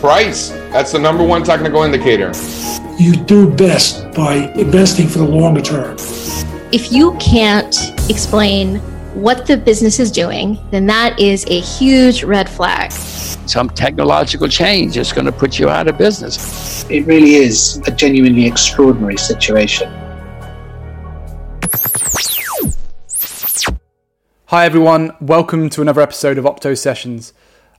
Price. That's the number one technical indicator. You do best by investing for the longer term. If you can't explain what the business is doing, then that is a huge red flag. Some technological change is going to put you out of business. It really is a genuinely extraordinary situation. Hi, everyone. Welcome to another episode of Opto Sessions.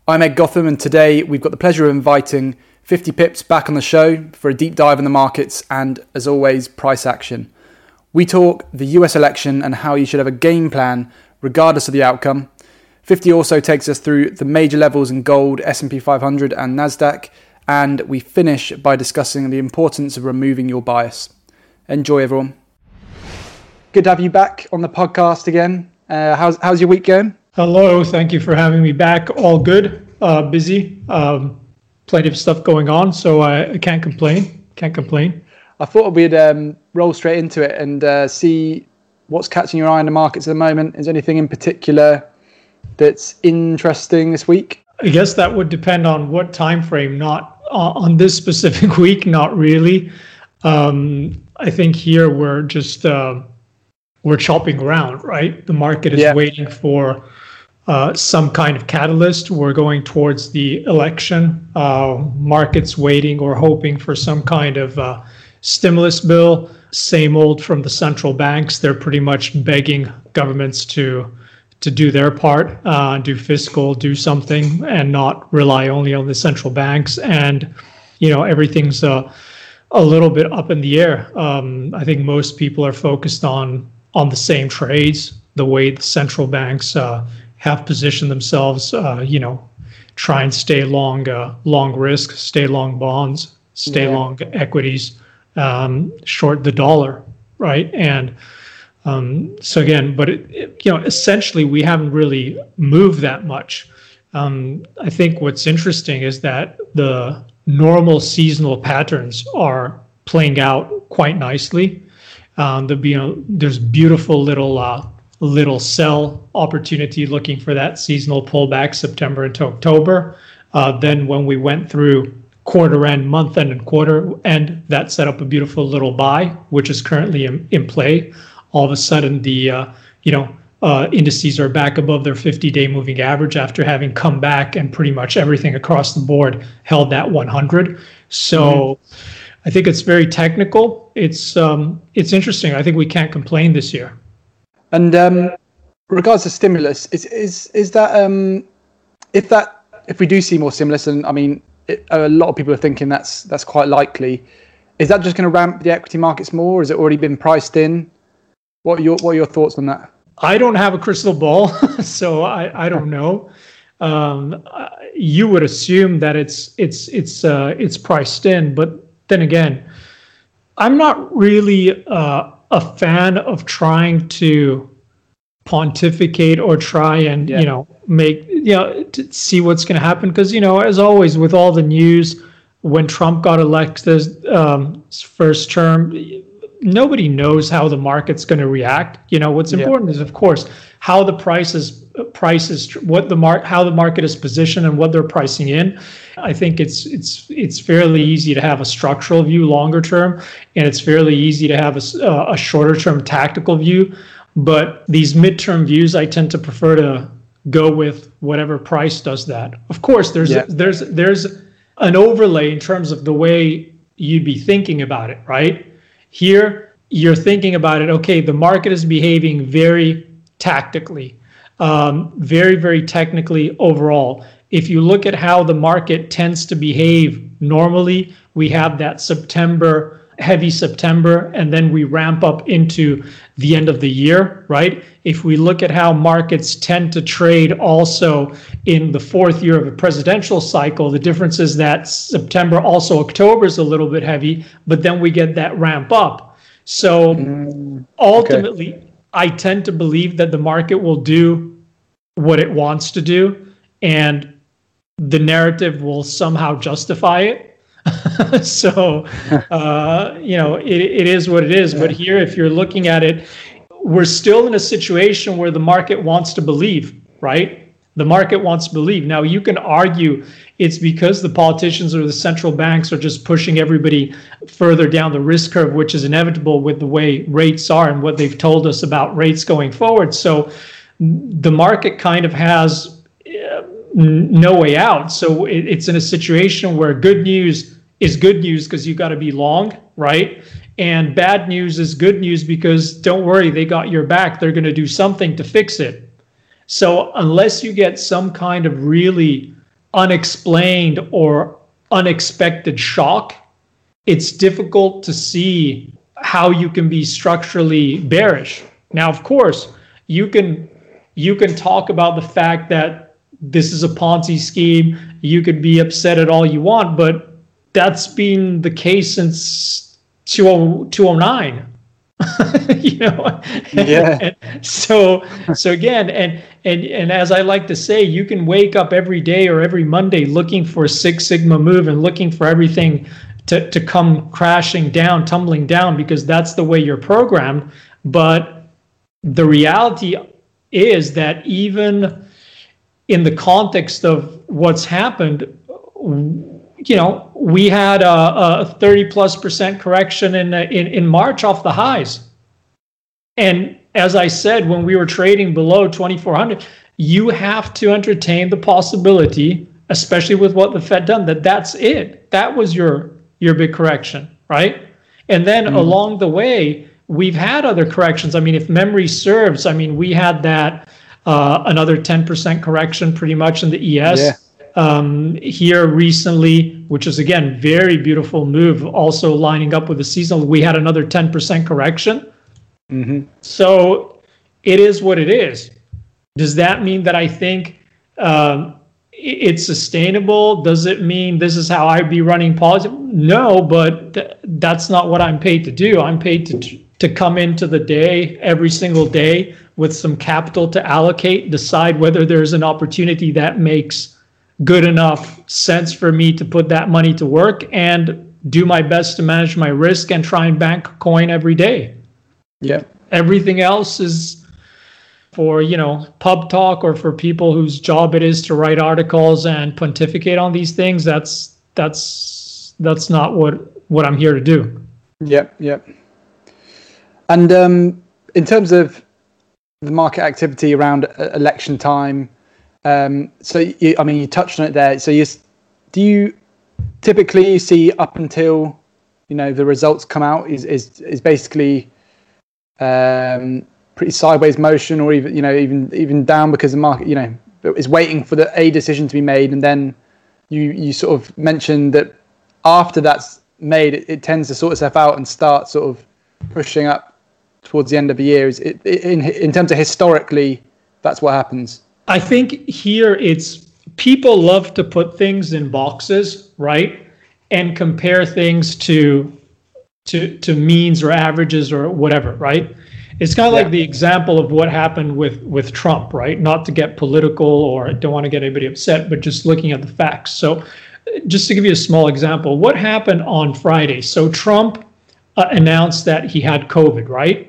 I'm Ed Gotham, and today we've got the pleasure of inviting 50 Pips back on the show for a deep dive in the markets and, as always, price action. We talk the US election and how you should have a game plan regardless of the outcome. 50 also takes us through the major levels in gold, S&P 500 and Nasdaq, and we finish by discussing the importance of removing your bias. Enjoy everyone. Good to have you back on the podcast again. Uh, how's how's your week going? Hello, thank you for having me back. All good, uh, busy, um, plenty of stuff going on, so I, I can't complain. Can't complain. I thought we'd um, roll straight into it and uh, see what's catching your eye in the markets at the moment? Is anything in particular that's interesting this week? I guess that would depend on what time frame. Not uh, on this specific week, not really. Um, I think here we're just uh, we're chopping around, right? The market is yeah. waiting for uh, some kind of catalyst. We're going towards the election. Uh, markets waiting or hoping for some kind of uh, stimulus bill same old from the central banks. They're pretty much begging governments to to do their part, uh, do fiscal, do something, and not rely only on the central banks. And you know everything's a a little bit up in the air. Um, I think most people are focused on on the same trades, the way the central banks uh, have positioned themselves. Uh, you know, try and stay long uh, long risk, stay long bonds, stay yeah. long equities um, short the dollar, right? And um, so again, but it, it, you know, essentially, we haven't really moved that much. Um, I think what's interesting is that the normal seasonal patterns are playing out quite nicely. Um, the, you know, there's beautiful little uh, little sell opportunity looking for that seasonal pullback September into October. Uh, then when we went through quarter end, month end, and quarter end, that set up a beautiful little buy, which is currently in, in play. All of a sudden, the uh, you know uh, indices are back above their 50-day moving average after having come back and pretty much everything across the board held that 100. So. Mm-hmm. I think it's very technical. It's um, it's interesting. I think we can't complain this year. And um, regards to stimulus, is is is that um, if that if we do see more stimulus, and I mean it, a lot of people are thinking that's that's quite likely. Is that just going to ramp the equity markets more? Has it already been priced in? What are your what are your thoughts on that? I don't have a crystal ball, so I, I don't know. Um, you would assume that it's it's it's uh, it's priced in, but then again, I'm not really uh, a fan of trying to pontificate or try and yeah. you know make you know to see what's going to happen because you know as always with all the news when Trump got elected um, first term nobody knows how the market's going to react you know what's important yeah. is of course how the prices prices what the mark how the market is positioned and what they're pricing in i think it's it's it's fairly easy to have a structural view longer term and it's fairly easy to have a, uh, a shorter term tactical view but these midterm views, I tend to prefer to go with whatever price does that. Of course, there's yeah. there's there's an overlay in terms of the way you'd be thinking about it, right? Here, you're thinking about it. Okay, the market is behaving very tactically, um, very very technically overall. If you look at how the market tends to behave normally, we have that September heavy September and then we ramp up into the end of the year, right? If we look at how markets tend to trade also in the fourth year of a presidential cycle, the difference is that September, also October is a little bit heavy, but then we get that ramp up. So mm, ultimately, okay. I tend to believe that the market will do what it wants to do and the narrative will somehow justify it so, uh, you know, it, it is what it is. But here, if you're looking at it, we're still in a situation where the market wants to believe. right? The market wants to believe. Now, you can argue it's because the politicians or the central banks are just pushing everybody further down the risk curve, which is inevitable with the way rates are and what they've told us about rates going forward. So the market kind of has uh, no way out. So it's in a situation where good news is good news because you've got to be long, right? And bad news is good news because don't worry, they got your back. They're going to do something to fix it. So unless you get some kind of really unexplained or unexpected shock, it's difficult to see how you can be structurally bearish. Now, of course, you can you can talk about the fact that this is a Ponzi scheme. You could be upset at all you want, but that's been the case since 2009. you know? Yeah. And so so again and and and as i like to say you can wake up every day or every monday looking for a six sigma move and looking for everything to, to come crashing down tumbling down because that's the way you're programmed. But the reality is that even in the context of what's happened you know, we had a, a 30 plus percent correction in, in, in March off the highs. And as I said, when we were trading below 2400, you have to entertain the possibility, especially with what the Fed done, that that's it. That was your your big correction, right? And then mm-hmm. along the way, we've had other corrections. I mean, if memory serves, I mean, we had that uh, another 10% correction pretty much in the ES. Yeah um, here recently, which is again very beautiful move. Also lining up with the seasonal, we had another ten percent correction. Mm-hmm. So it is what it is. Does that mean that I think um, it's sustainable? Does it mean this is how I'd be running policy? No, but th- that's not what I'm paid to do. I'm paid to to come into the day every single day with some capital to allocate, decide whether there's an opportunity that makes good enough sense for me to put that money to work and do my best to manage my risk and try and bank coin every day. Yeah. Everything else is for, you know, pub talk or for people whose job it is to write articles and pontificate on these things. That's that's that's not what what I'm here to do. Yep, yep. And um, in terms of the market activity around uh, election time, um, so, you, I mean, you touched on it there. So, you do you typically see up until you know the results come out is is is basically um, pretty sideways motion, or even you know even even down because the market you know is waiting for the a decision to be made, and then you you sort of mentioned that after that's made, it, it tends to sort itself out and start sort of pushing up towards the end of the year. Is it, in in terms of historically, that's what happens. I think here it's people love to put things in boxes, right? And compare things to to to means or averages or whatever, right? It's kind of yeah. like the example of what happened with with Trump, right? Not to get political or don't want to get anybody upset, but just looking at the facts. So, just to give you a small example, what happened on Friday? So Trump uh, announced that he had COVID, right?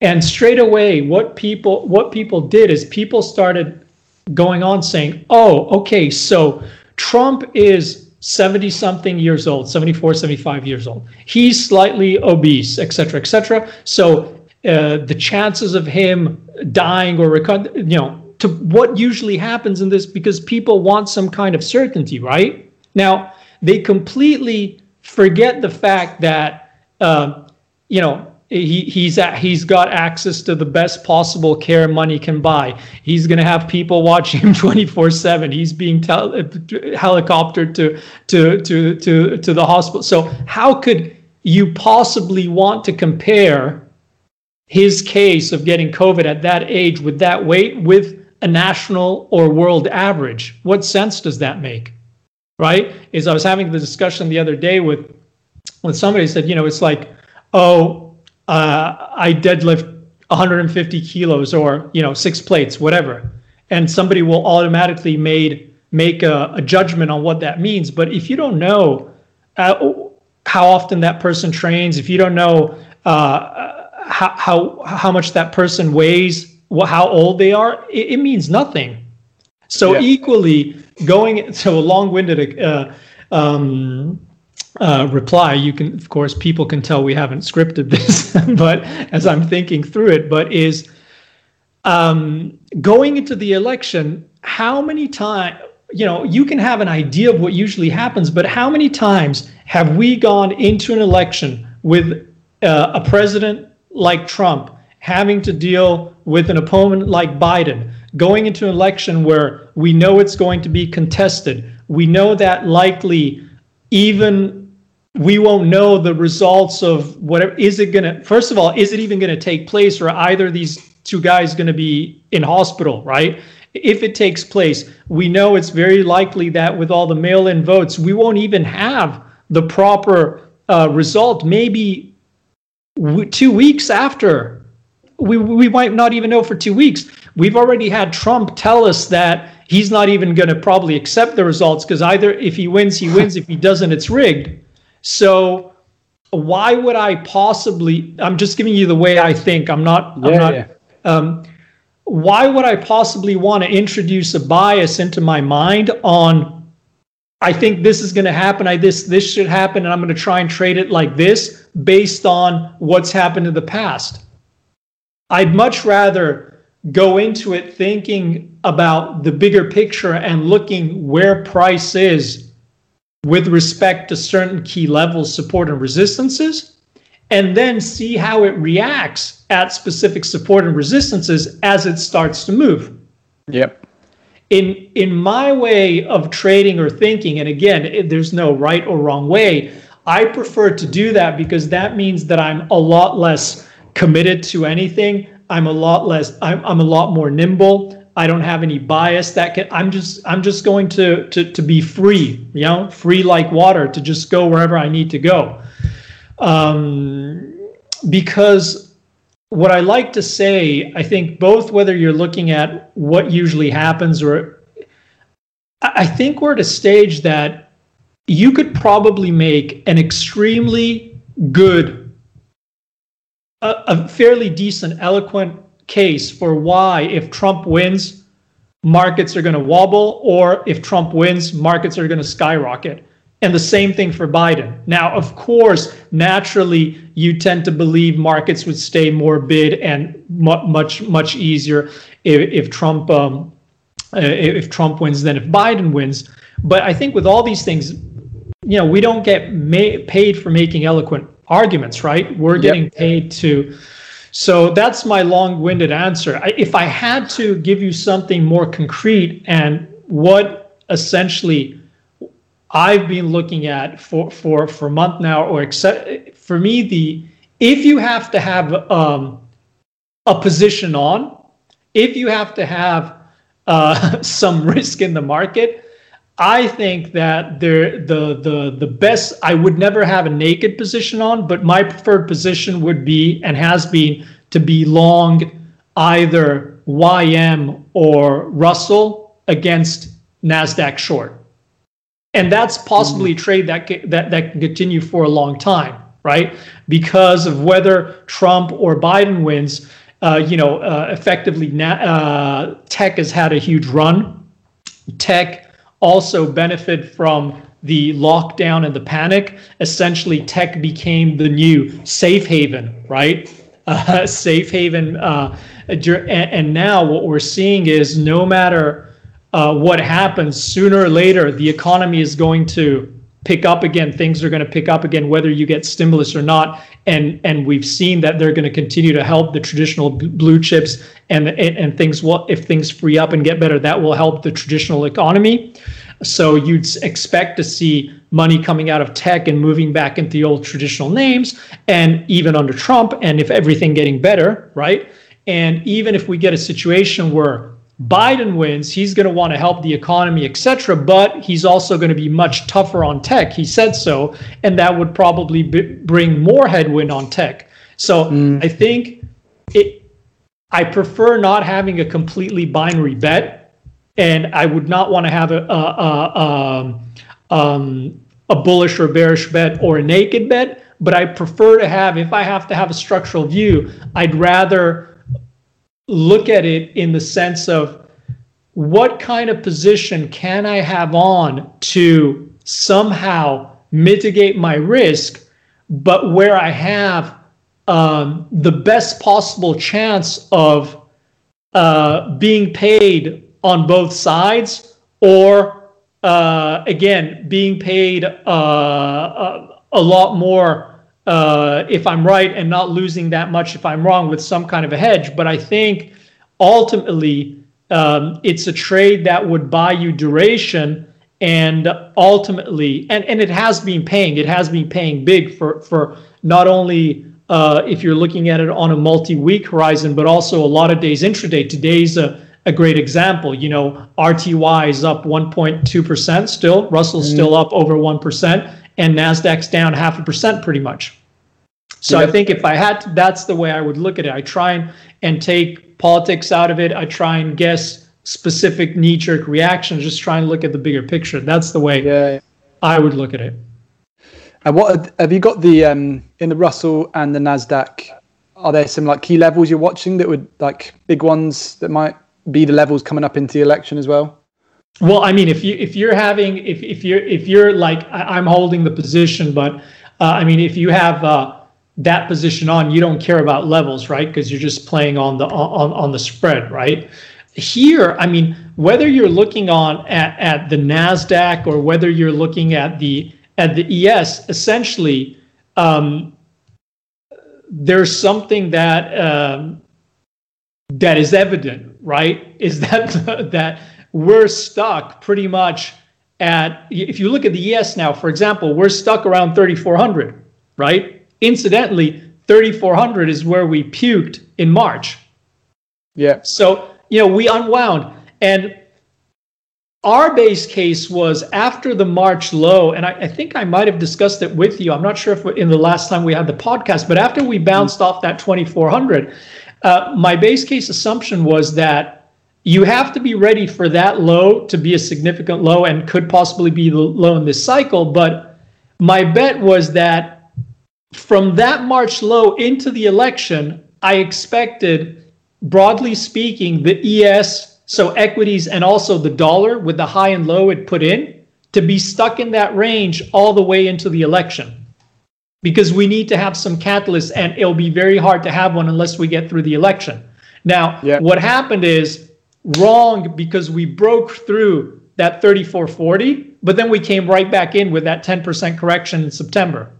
And straight away, what people what people did is people started going on saying, "Oh, okay, so Trump is 70 something years old, 74, 75 years old. He's slightly obese, etc., etc. So uh, the chances of him dying or you know, to what usually happens in this because people want some kind of certainty, right? Now they completely forget the fact that uh, you know he, he's at, he's got access to the best possible care money can buy. He's going to have people watching him 24/7. He's being tel- helicoptered to to to to to the hospital. So how could you possibly want to compare his case of getting COVID at that age with that weight with a national or world average? What sense does that make? Right? Is I was having the discussion the other day with with somebody said, you know, it's like, oh, uh, I deadlift 150 kilos or you know six plates, whatever, and somebody will automatically made make a, a judgment on what that means. But if you don't know uh, how often that person trains, if you don't know uh, how, how how much that person weighs, how old they are, it, it means nothing. So Yeah. equally going so a long-winded uh, um, uh, reply. You can, of course, people can tell we haven't scripted this, but as I'm thinking through it, but is um, going into the election, how many times, you know, you can have an idea of what usually happens, but how many times have we gone into an election with uh, a president like Trump having to deal with an opponent like Biden, going into an election where we know it's going to be contested? We know that likely even we won't know the results of whatever is it going to first of all is it even going to take place or either these two guys going to be in hospital right? If it takes place we know it's very likely that with all the mail-in votes we won't even have the proper uh, result. Maybe w- two weeks after we, we might not even know for two weeks. We've already had trump tell us that he's not even going to probably accept the results because either if he wins he wins. If he doesn't it's rigged so why would I possibly? I'm just giving you the way I think. I'm not. I'm Yeah, not. yeah. Um, why would I possibly want to introduce a bias into my mind on? I think this is going to happen. I this this should happen, and I'm going to try and trade it like this based on what's happened in the past. I'd much rather go into it thinking about the bigger picture and looking where price is with respect to certain key levels, support and resistances, and then see how it reacts at specific support and resistances as it starts to move. Yep. In in my way of trading or thinking, and again, it- there's no right or wrong way. I prefer to do that because that means that I'm a lot less committed to anything. I'm a lot less. I'm, I'm a lot more nimble. I don't have any bias that can. I'm just. I'm just going to to to be free. You know, free like water to just go wherever I need to go. Um, because what I like to say, I think both whether you're looking at what usually happens or I think we're at a stage that you could probably make an extremely good, a, a fairly decent, eloquent case for why, if Trump wins, markets are going to wobble, or if Trump wins, markets are going to skyrocket. And the same thing for Biden. Now, of course, naturally, you tend to believe markets would stay more bid and mu- much, much easier if, if Trump um, uh, if Trump wins than if Biden wins. But I think with all these things, you know, we don't get ma- paid for making eloquent arguments, right? We're getting paid to. So that's my long-winded answer. I, if I had to give you something more concrete and what essentially I've been looking at for for for a month now, or except for me, the if you have to have um, a position on, if you have to have uh, some risk in the market, I think that there the the the best. I would never have a naked position on, but my preferred position would be and has been to be long either YM or Russell against Nasdaq short and that's possibly a trade that that that can continue for a long time, right? Because of whether Trump or Biden wins, uh, you know, uh, effectively, na- uh, tech has had a huge run. Tech also benefit from the lockdown and the panic. Essentially, tech became the new safe haven, right? Uh, safe haven. Uh, and, now what we're seeing is no matter uh, what happens, sooner or later, the economy is going to pick up again. Things are going to pick up again, whether you get stimulus or not. And and we've seen that they're going to continue to help the traditional blue chips, and and, things will if things free up and get better, that will help the traditional economy. So you'd expect to see money coming out of tech and moving back into the old traditional names, and even under Trump, and if everything getting better, right? And even if we get a situation where Biden wins, he's going to want to help the economy, etc. But he's also going to be much tougher on tech. He said so, and that would probably b- bring more headwind on tech. So I think it. I prefer not having a completely binary bet, and I would not want to have a a, a, um, um, a bullish or bearish bet or a naked bet. But I prefer to have, if I have to have a structural view, I'd rather look at it in the sense of what kind of position can I have on to somehow mitigate my risk, but where I have um, the best possible chance of uh, being paid on both sides, or uh, again, being paid uh, a, a, lot more uh, if I'm right and not losing that much if I'm wrong with some kind of a hedge. But I think ultimately, um, it's a trade that would buy you duration and ultimately and, and it has been paying it has been paying big for for not only uh, if you're looking at it on a multi-week horizon but also a lot of days intraday today's a, a great example you know rty is up 1.2% still russell's mm-hmm. still up over 1% and nasdaq's down half a percent pretty much so yep. i think if i had to, that's the way i would look at it i try and, and take politics out of it i try and guess specific knee jerk reactions, just try and look at the bigger picture. That's the way yeah. I would look at it. And what have you got the um, in the Russell and the Nasdaq? Are there some like key levels you're watching that would like big ones that might be the levels coming up into the election as well? Well, I mean, if you if you're having if if you're if you're like I'm holding the position, but uh, I mean, if you have uh, that position on, you don't care about levels, right? Because you're just playing on the on on the spread, right? here, I mean, whether you're looking on at, at the Nasdaq or whether you're looking at the at the ES, essentially, um, there's something that um, that is evident, right? Is that that we're stuck pretty much at if you look at the ES now, for example, we're stuck around 3,400, right? Incidentally, 3,400 is where we puked in March. Yeah. So you know, we unwound. And our base case was after the March low, and I, I, think I might have discussed it with you. I'm not sure if in the last time we had the podcast, but after we bounced mm-hmm. off that 2400, uh, my base case assumption was that you have to be ready for that low to be a significant low and could possibly be the low in this cycle. But my bet was that from that March low into the election, I expected broadly speaking, the ES, so equities and also the dollar with the high and low it put in, to be stuck in that range all the way into the election. Because we need to have some catalyst, and it'll be very hard to have one unless we get through the election. Now, yeah. what happened is wrong because we broke through that 3440, but then we came right back in with that 10% correction in September.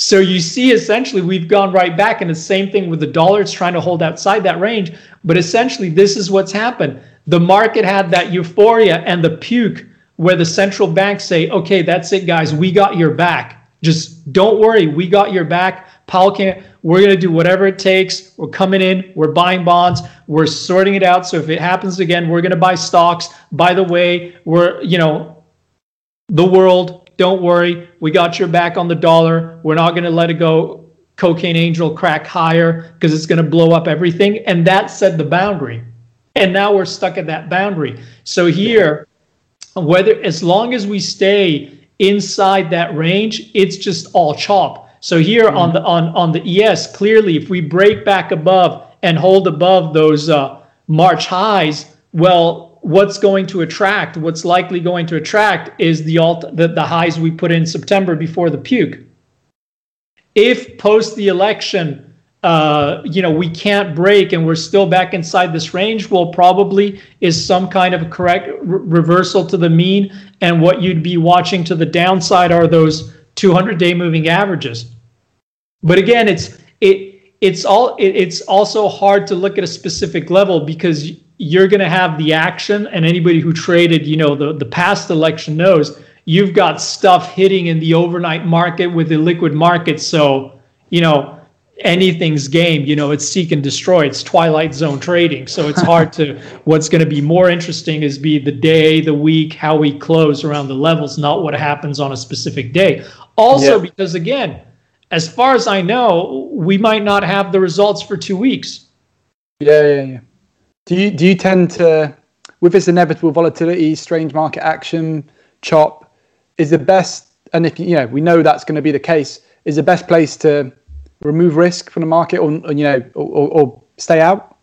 So you see, essentially, we've gone right back, and the same thing with the dollar. It's trying to hold outside that range. But essentially, this is what's happened. The market had that euphoria and the puke where the central banks say, okay, that's it, guys. We got your back. Just don't worry. We got your back. Powell can we're going to do whatever it takes. We're coming in. We're buying bonds. We're sorting it out. So if it happens again, we're going to buy stocks. By the way, we're, you know, the world don't worry, we got your back on the dollar. We're not going to let it go cocaine angel crack higher because it's going to blow up everything. And that set the boundary. And now we're stuck at that boundary. So here, whether as long as we stay inside that range, it's just all chop. So here mm-hmm. on the on on the ES, clearly, if we break back above and hold above those uh, March highs, well, what's going to attract, what's likely going to attract is the alt the, the highs we put in September before the puke. If post the election, uh, you know, we can't break and we're still back inside this range, well, probably is some kind of a correct reversal to the mean. And what you'd be watching to the downside are those 200 day moving averages. But again, it's it it's all it, it's also hard to look at a specific level because you're going to have the action and anybody who traded you know the, the past election knows you've got stuff hitting in the overnight market with the liquid market so you know anything's game you know it's seek and destroy. It's twilight zone trading. So it's hard to what's going to be more interesting is be the day the week how we close around the levels not what happens on a specific day also yeah. because again as far as i know we might not have the results for two weeks yeah yeah yeah do you do you tend to, with this inevitable volatility, strange market action, chop, is the best? And if you know, we know that's going to be the case. Is the best place to remove risk from the market, or, or you know, or, or, stay out?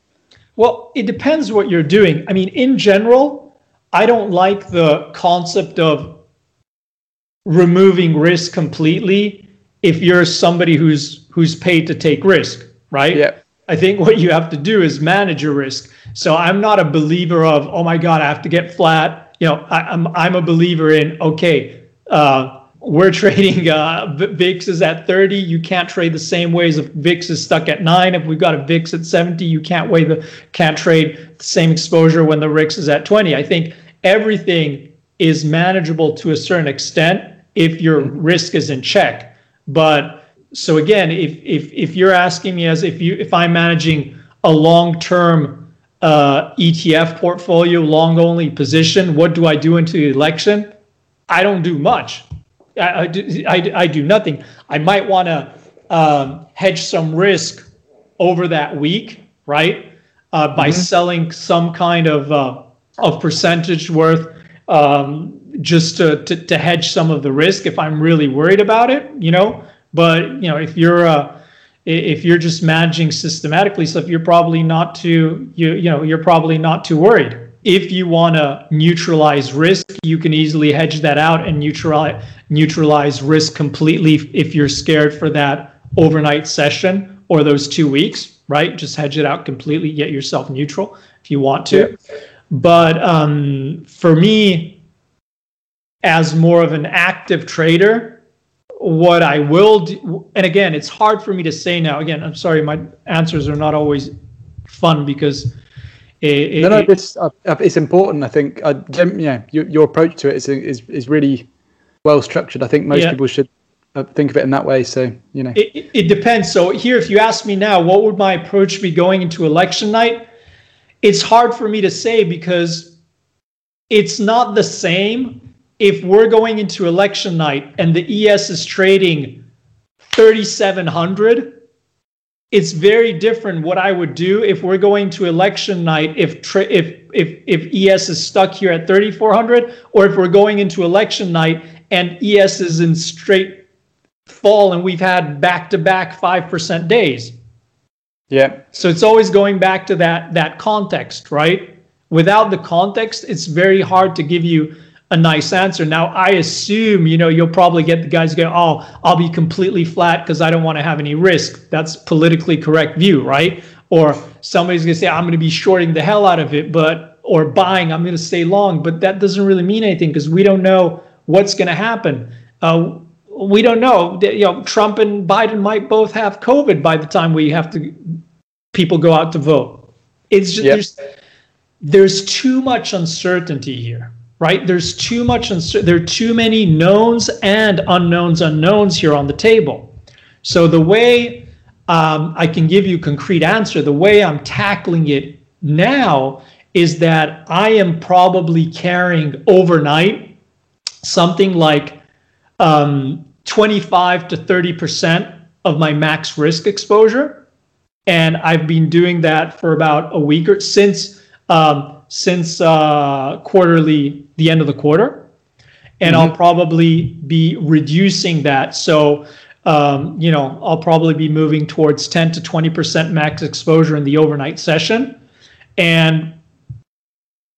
Well, it depends what you're doing. I mean, in general, I don't like the concept of removing risk completely if you're somebody who's who's paid to take risk, right? Yeah. I think what you have to do is manage your risk. So I'm not a believer of, oh my God, I have to get flat. You know, I, am I'm, I'm a believer in, okay, uh, we're trading uh, VIX is at 30. You can't trade the same ways if VIX is stuck at nine. If we've got a VIX at 70, you can't weigh the can't trade the same exposure when the VIX is at 20. I think everything is manageable to a certain extent if your risk is in check. But so again, if if if you're asking me as if you if I'm managing a long-term uh, ETF portfolio, long only position, what do I do into the election? I don't do much. I, I do I, I do nothing. I might want to um, hedge some risk over that week, right? Uh, by mm-hmm. selling some kind of uh, of percentage worth um, just to, to, to hedge some of the risk if I'm really worried about it, you know. But you know, if you're uh, if you're just managing systematically stuff, you're probably not too you you know you're probably not too worried. If you want to neutralize risk, you can easily hedge that out and neutralize neutralize risk completely if you're scared for that overnight session or those two weeks, right? Just hedge it out completely, get yourself neutral if you want to. Yeah. But um, for me, as more of an active trader, what I will do, and again, it's hard for me to say now. Again, I'm sorry, my answers are not always fun because. It, no, no, it, it's uh, it's important. I think, uh, Jim, yeah, your, your approach to it is is is really well structured. I think most yeah. people should uh, think of it in that way. So you know, it, it depends. So here, if you ask me now, what would my approach be going into election night? It's hard for me to say because it's not the same if we're going into election night and the ES is trading 3700 it's very different what I would do if we're going to election night if tra- if if if ES is stuck here at 3400 or if we're going into election night and ES is in straight fall and we've had back to back 5% days. Yeah. So it's always going back to that that context, right? Without the context, it's very hard to give you a nice answer. Now, I assume, you know, you'll probably get the guys go, oh, I'll be completely flat because I don't want to have any risk. That's politically correct view, right? Or somebody's going to say, I'm going to be shorting the hell out of it, but, or buying, I'm going to stay long. But that doesn't really mean anything because we don't know what's going to happen. Uh, we don't know. You know, Trump and Biden might both have COVID by the time we have to, people go out to vote. It's just, yep. there's, there's too much uncertainty here right? There's too much, there are too many knowns and unknowns, unknowns here on the table. So the way um, I can give you a concrete answer, the way I'm tackling it now is that I am probably carrying overnight something like um, 25 to 30 percent of my max risk exposure, and I've been doing that for about a week or since um, since uh, quarterly, the end of the quarter, and mm-hmm. I'll probably be reducing that. So, um, you know, I'll probably be moving towards 10 to 20% max exposure in the overnight session. And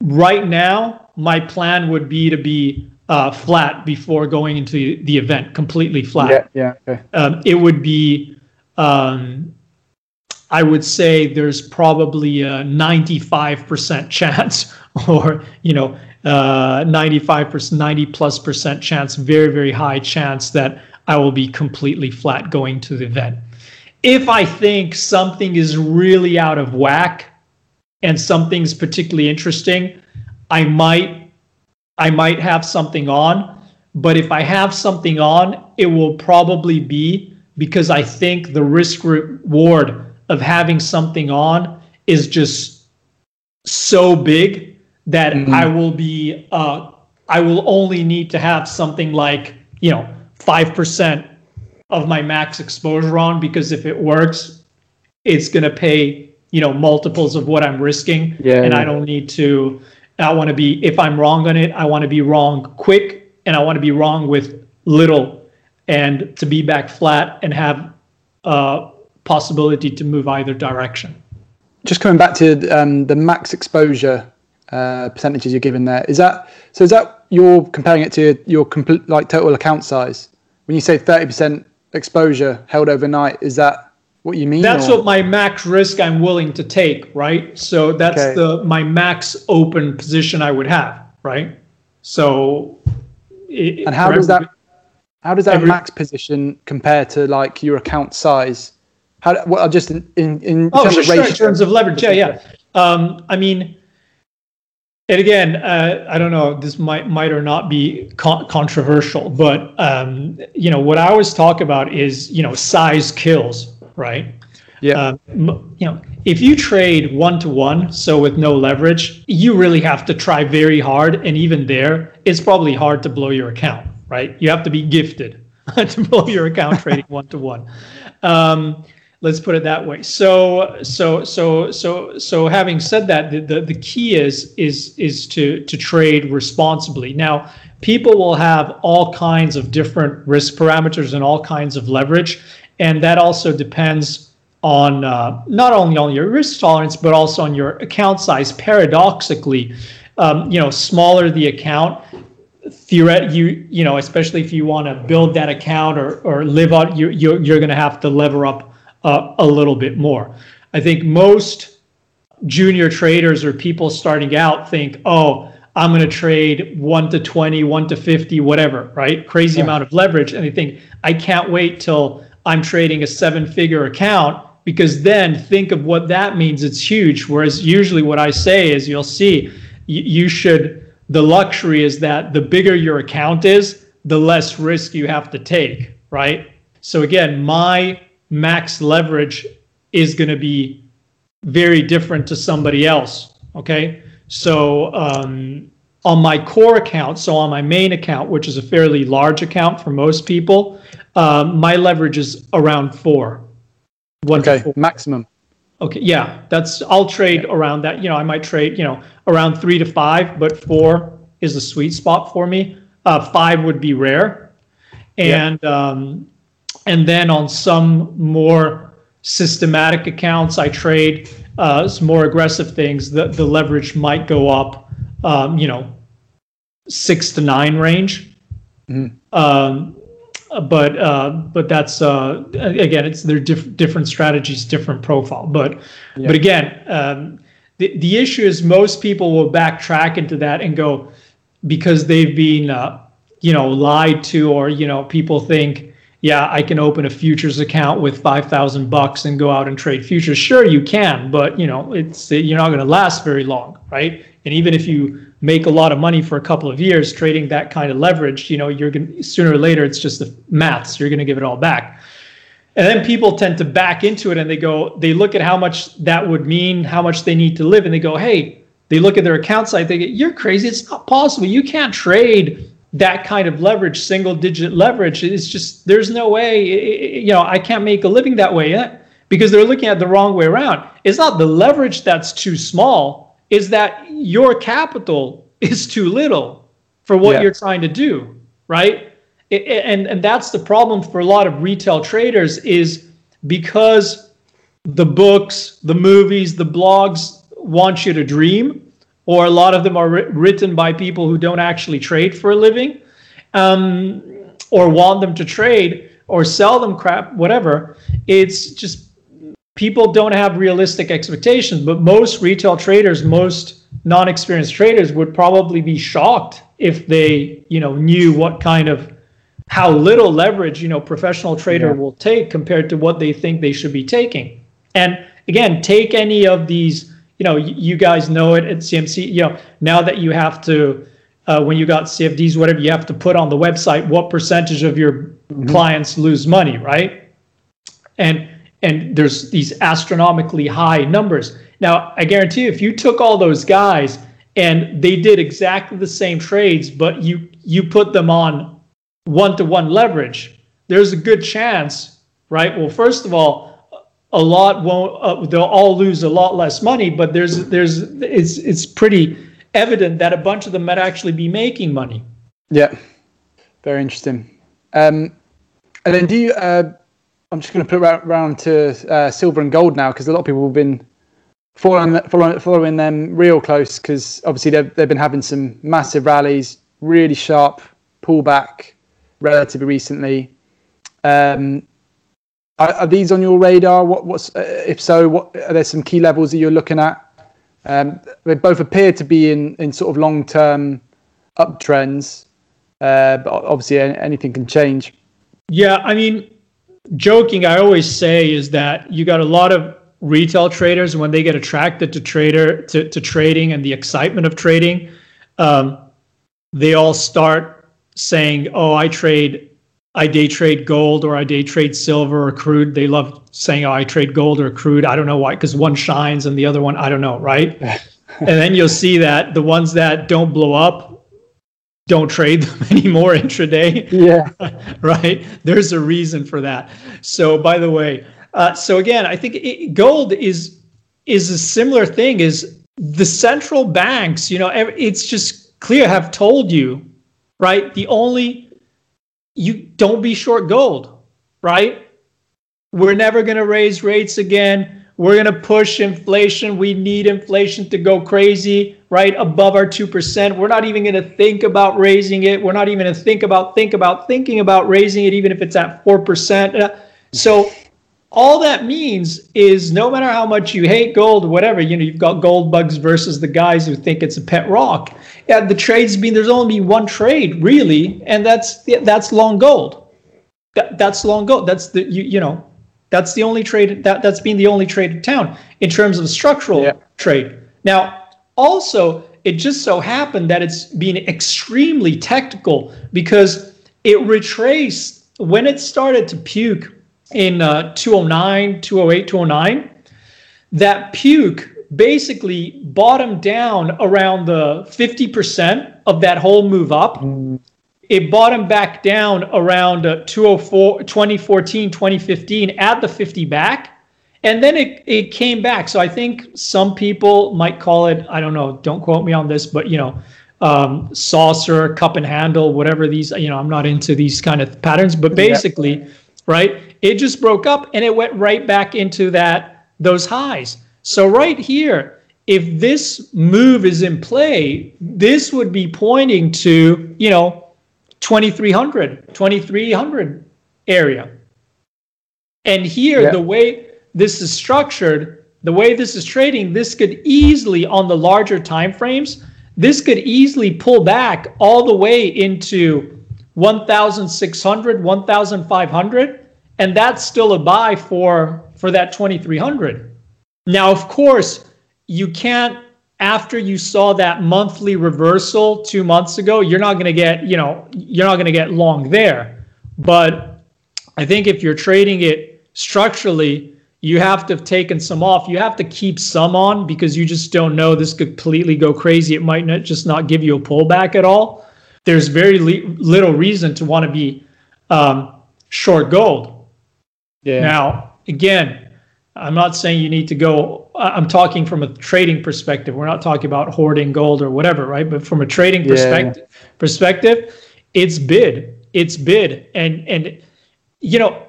right now, my plan would be to be uh, flat before going into the event, completely flat. Yeah, yeah. Okay. Um, it would be um, I would say there's probably a 95% chance, or you know, uh, 95%, 90 plus percent chance, very very high chance that I will be completely flat going to the event. If I think something is really out of whack and something's particularly interesting, I might I might have something on. But if I have something on, it will probably be because I think the risk reward of having something on is just so big that mm-hmm. I will be uh, I will only need to have something like you know five percent of my max exposure on because if it works, it's gonna pay you know multiples of what I'm risking, yeah, and yeah. I don't need to. I want to be if I'm wrong on it, I want to be wrong quick, and I want to be wrong with little, and to be back flat and have uh, possibility to move either direction. just coming back to um, the max exposure uh, percentages you're given there, is that so? Is that you're comparing it to your complete like total account size? When you say 30% exposure held overnight, is that what you mean? That's or- what my max risk I'm willing to take, right? So that's Okay. the my max open position I would have, right? So, it, And how does that how does that every- max position compare to like your account size? How what just in in, in Oh, terms sure, of sure, in terms of leverage, yeah, yeah. Um, I mean, and again, uh, I don't know. This might might or not be con- controversial, but um, you know what I always talk about is you know size kills, right? Yeah. Um, you know, if you trade one to one, so with no leverage, you really have to try very hard, and even there, it's probably hard to blow your account, right? You have to be gifted to blow your account trading one to one. Let's put it that way. So, so, so, so, so, having said that, the, the, the key is is is to to trade responsibly. Now, people will have all kinds of different risk parameters and all kinds of leverage, and that also depends on uh, not only on your risk tolerance but also on your account size. Paradoxically, um, you know, smaller the account, theoret you you know, especially if you want to build that account or or live on, you you're you're going to have to lever up uh, a little bit more. I think most junior traders or people starting out think, oh, I'm going to trade 1 to 20, 1 to 50, whatever, right? Crazy amount of leverage. And they think, I can't wait till I'm trading a seven figure account because then think of what that means. It's huge. Whereas usually what I say is you'll see, you, you should, the luxury is that the bigger your account is, the less risk you have to take, right? So again, my max leverage is going to be very different to somebody else. Okay. So um, on my core account, so on my main account, which is a fairly large account for most people, um, my leverage is around four. One Okay, four. maximum. Okay, yeah, that's I'll trade around that. You know, I might trade, you know, around three to five, but four is the sweet spot for me. Uh, five would be rare, and um, and then on some more systematic accounts, I trade uh, some more aggressive things. The the leverage might go up, um, you know, six to nine range. Um, but uh, but that's uh, again, it's they're diff- different strategies, different profile. But but again, um, the the issue is most people will backtrack into that and go because they've been uh, you know lied to, or you know people think. Yeah, I can open a futures account with five thousand bucks and go out and trade futures. Sure, you can, but you know it's you're not going to last very long, right? And even if you make a lot of money for a couple of years trading that kind of leverage, you know, you're going sooner or later it's just the maths. You're going to give it all back. And then people tend to back into it and they go, they look at how much that would mean, how much they need to live, and they go, hey, they look at their account side, they get, you're crazy. It's not possible. You can't trade that kind of leverage, single digit leverage. It's just, there's no way, you know, I can't make a living that way. Yeah? Because they're looking at the wrong way around. It's not the leverage that's too small is that your capital is too little for what Yeah. you're trying to do, right? And and that's the problem for a lot of retail traders is because the books, the movies, the blogs want you to dream, or a lot of them are writ- written by people who don't actually trade for a living, um, or want them to trade or sell them crap, whatever. It's just people don't have realistic expectations but most retail traders most non-experienced traders would probably be shocked if they you know knew what kind of how little leverage you know professional trader Yeah. will take compared to what they think they should be taking and again take any of these you know you, guys know it at cmc you know now that you have to uh, when you got cfds whatever you have to put on the website what percentage of your clients lose money right and and there's these astronomically high numbers. Now, I guarantee you, if you took all those guys and they did exactly the same trades, but you you put them on one to one leverage, there's a good chance, right? Well, first of all, a lot won't. Uh, they'll all lose a lot less money, but there's there's it's it's pretty evident that a bunch of them might actually be making money. Yeah, very interesting. Um, and then do you? Uh, I'm just going to put it around to uh, silver and gold now because a lot of people have been following following following them real close because obviously they've they've been having some massive rallies, really sharp pullback relatively recently. Um, are, are these on your radar? What what's uh, if so? What are there some key levels that you're looking at? Um, they both appear to be in in sort of long term uptrends, uh, but obviously anything can change. Yeah, I mean, joking, I always say is that you got a lot of retail traders when they get attracted to trader to, to trading and the excitement of trading, um, they all start saying, "Oh, I trade, I day trade gold or I day trade silver or crude." They love saying, "Oh, I trade gold or crude." I don't know why, because one shines and the other one, I don't know, right? and then you'll see that the ones that don't blow up don't trade them anymore intraday. Yeah. right. There's a reason for that. So, by the way, uh, so again, I think it, gold is is a similar thing. Is the central banks? You know, it's just clear have told you, right? The only you don't be short gold, right? We're never going to raise rates again we're going to push inflation. We need inflation to go crazy, right? Above our 2%. We're not even going to think about raising it. We're not even going to think about, think about, thinking about raising it, even if it's at 4%. So all that means is no matter how much you hate gold or whatever, you know, you've got gold bugs versus the guys who think it's a pet rock. Yeah, the trade's been, there's only been one trade really, and that's, that's long gold. That, that's long gold. That's the, you, you know, that's the only trade that that's been the only trade in town in terms of structural yeah. trade. Now, also, it just so happened that it's been extremely technical because it retraced when it started to puke in uh, 209, 208, 209. That puke basically bottomed down around the 50% of that whole move up. Mm it bottomed back down around uh, 204, 2014, 2015 at the 50 back. And then it, it came back. So I think some people might call it, I don't know, don't quote me on this, but you know, um, saucer, cup and handle, whatever these, you know, I'm not into these kind of patterns, but basically, yeah. right, it just broke up and it went right back into that, those highs. So right here, if this move is in play, this would be pointing to, you know, 2300, 2300 area. And here, yeah. the way this is structured, the way this is trading, this could easily, on the larger time frames, this could easily pull back all the way into 1,600, 1,500, and that's still a buy for for that 2,300. Now, of course, you can't after you saw that monthly reversal two months ago, you're not going to get, you know, you're not going to get long there. But I think if you're trading it structurally, you have to have taken some off. You have to keep some on because you just don't know. This could completely go crazy. It might not just not give you a pullback at all. There's very li- little reason to want to be um, short gold. Yeah. Now, again, I'm not saying you need to go. I'm talking from a trading perspective. We're not talking about hoarding gold or whatever, right? But from a trading yeah. perspective, perspective, it's bid, it's bid, and and you know,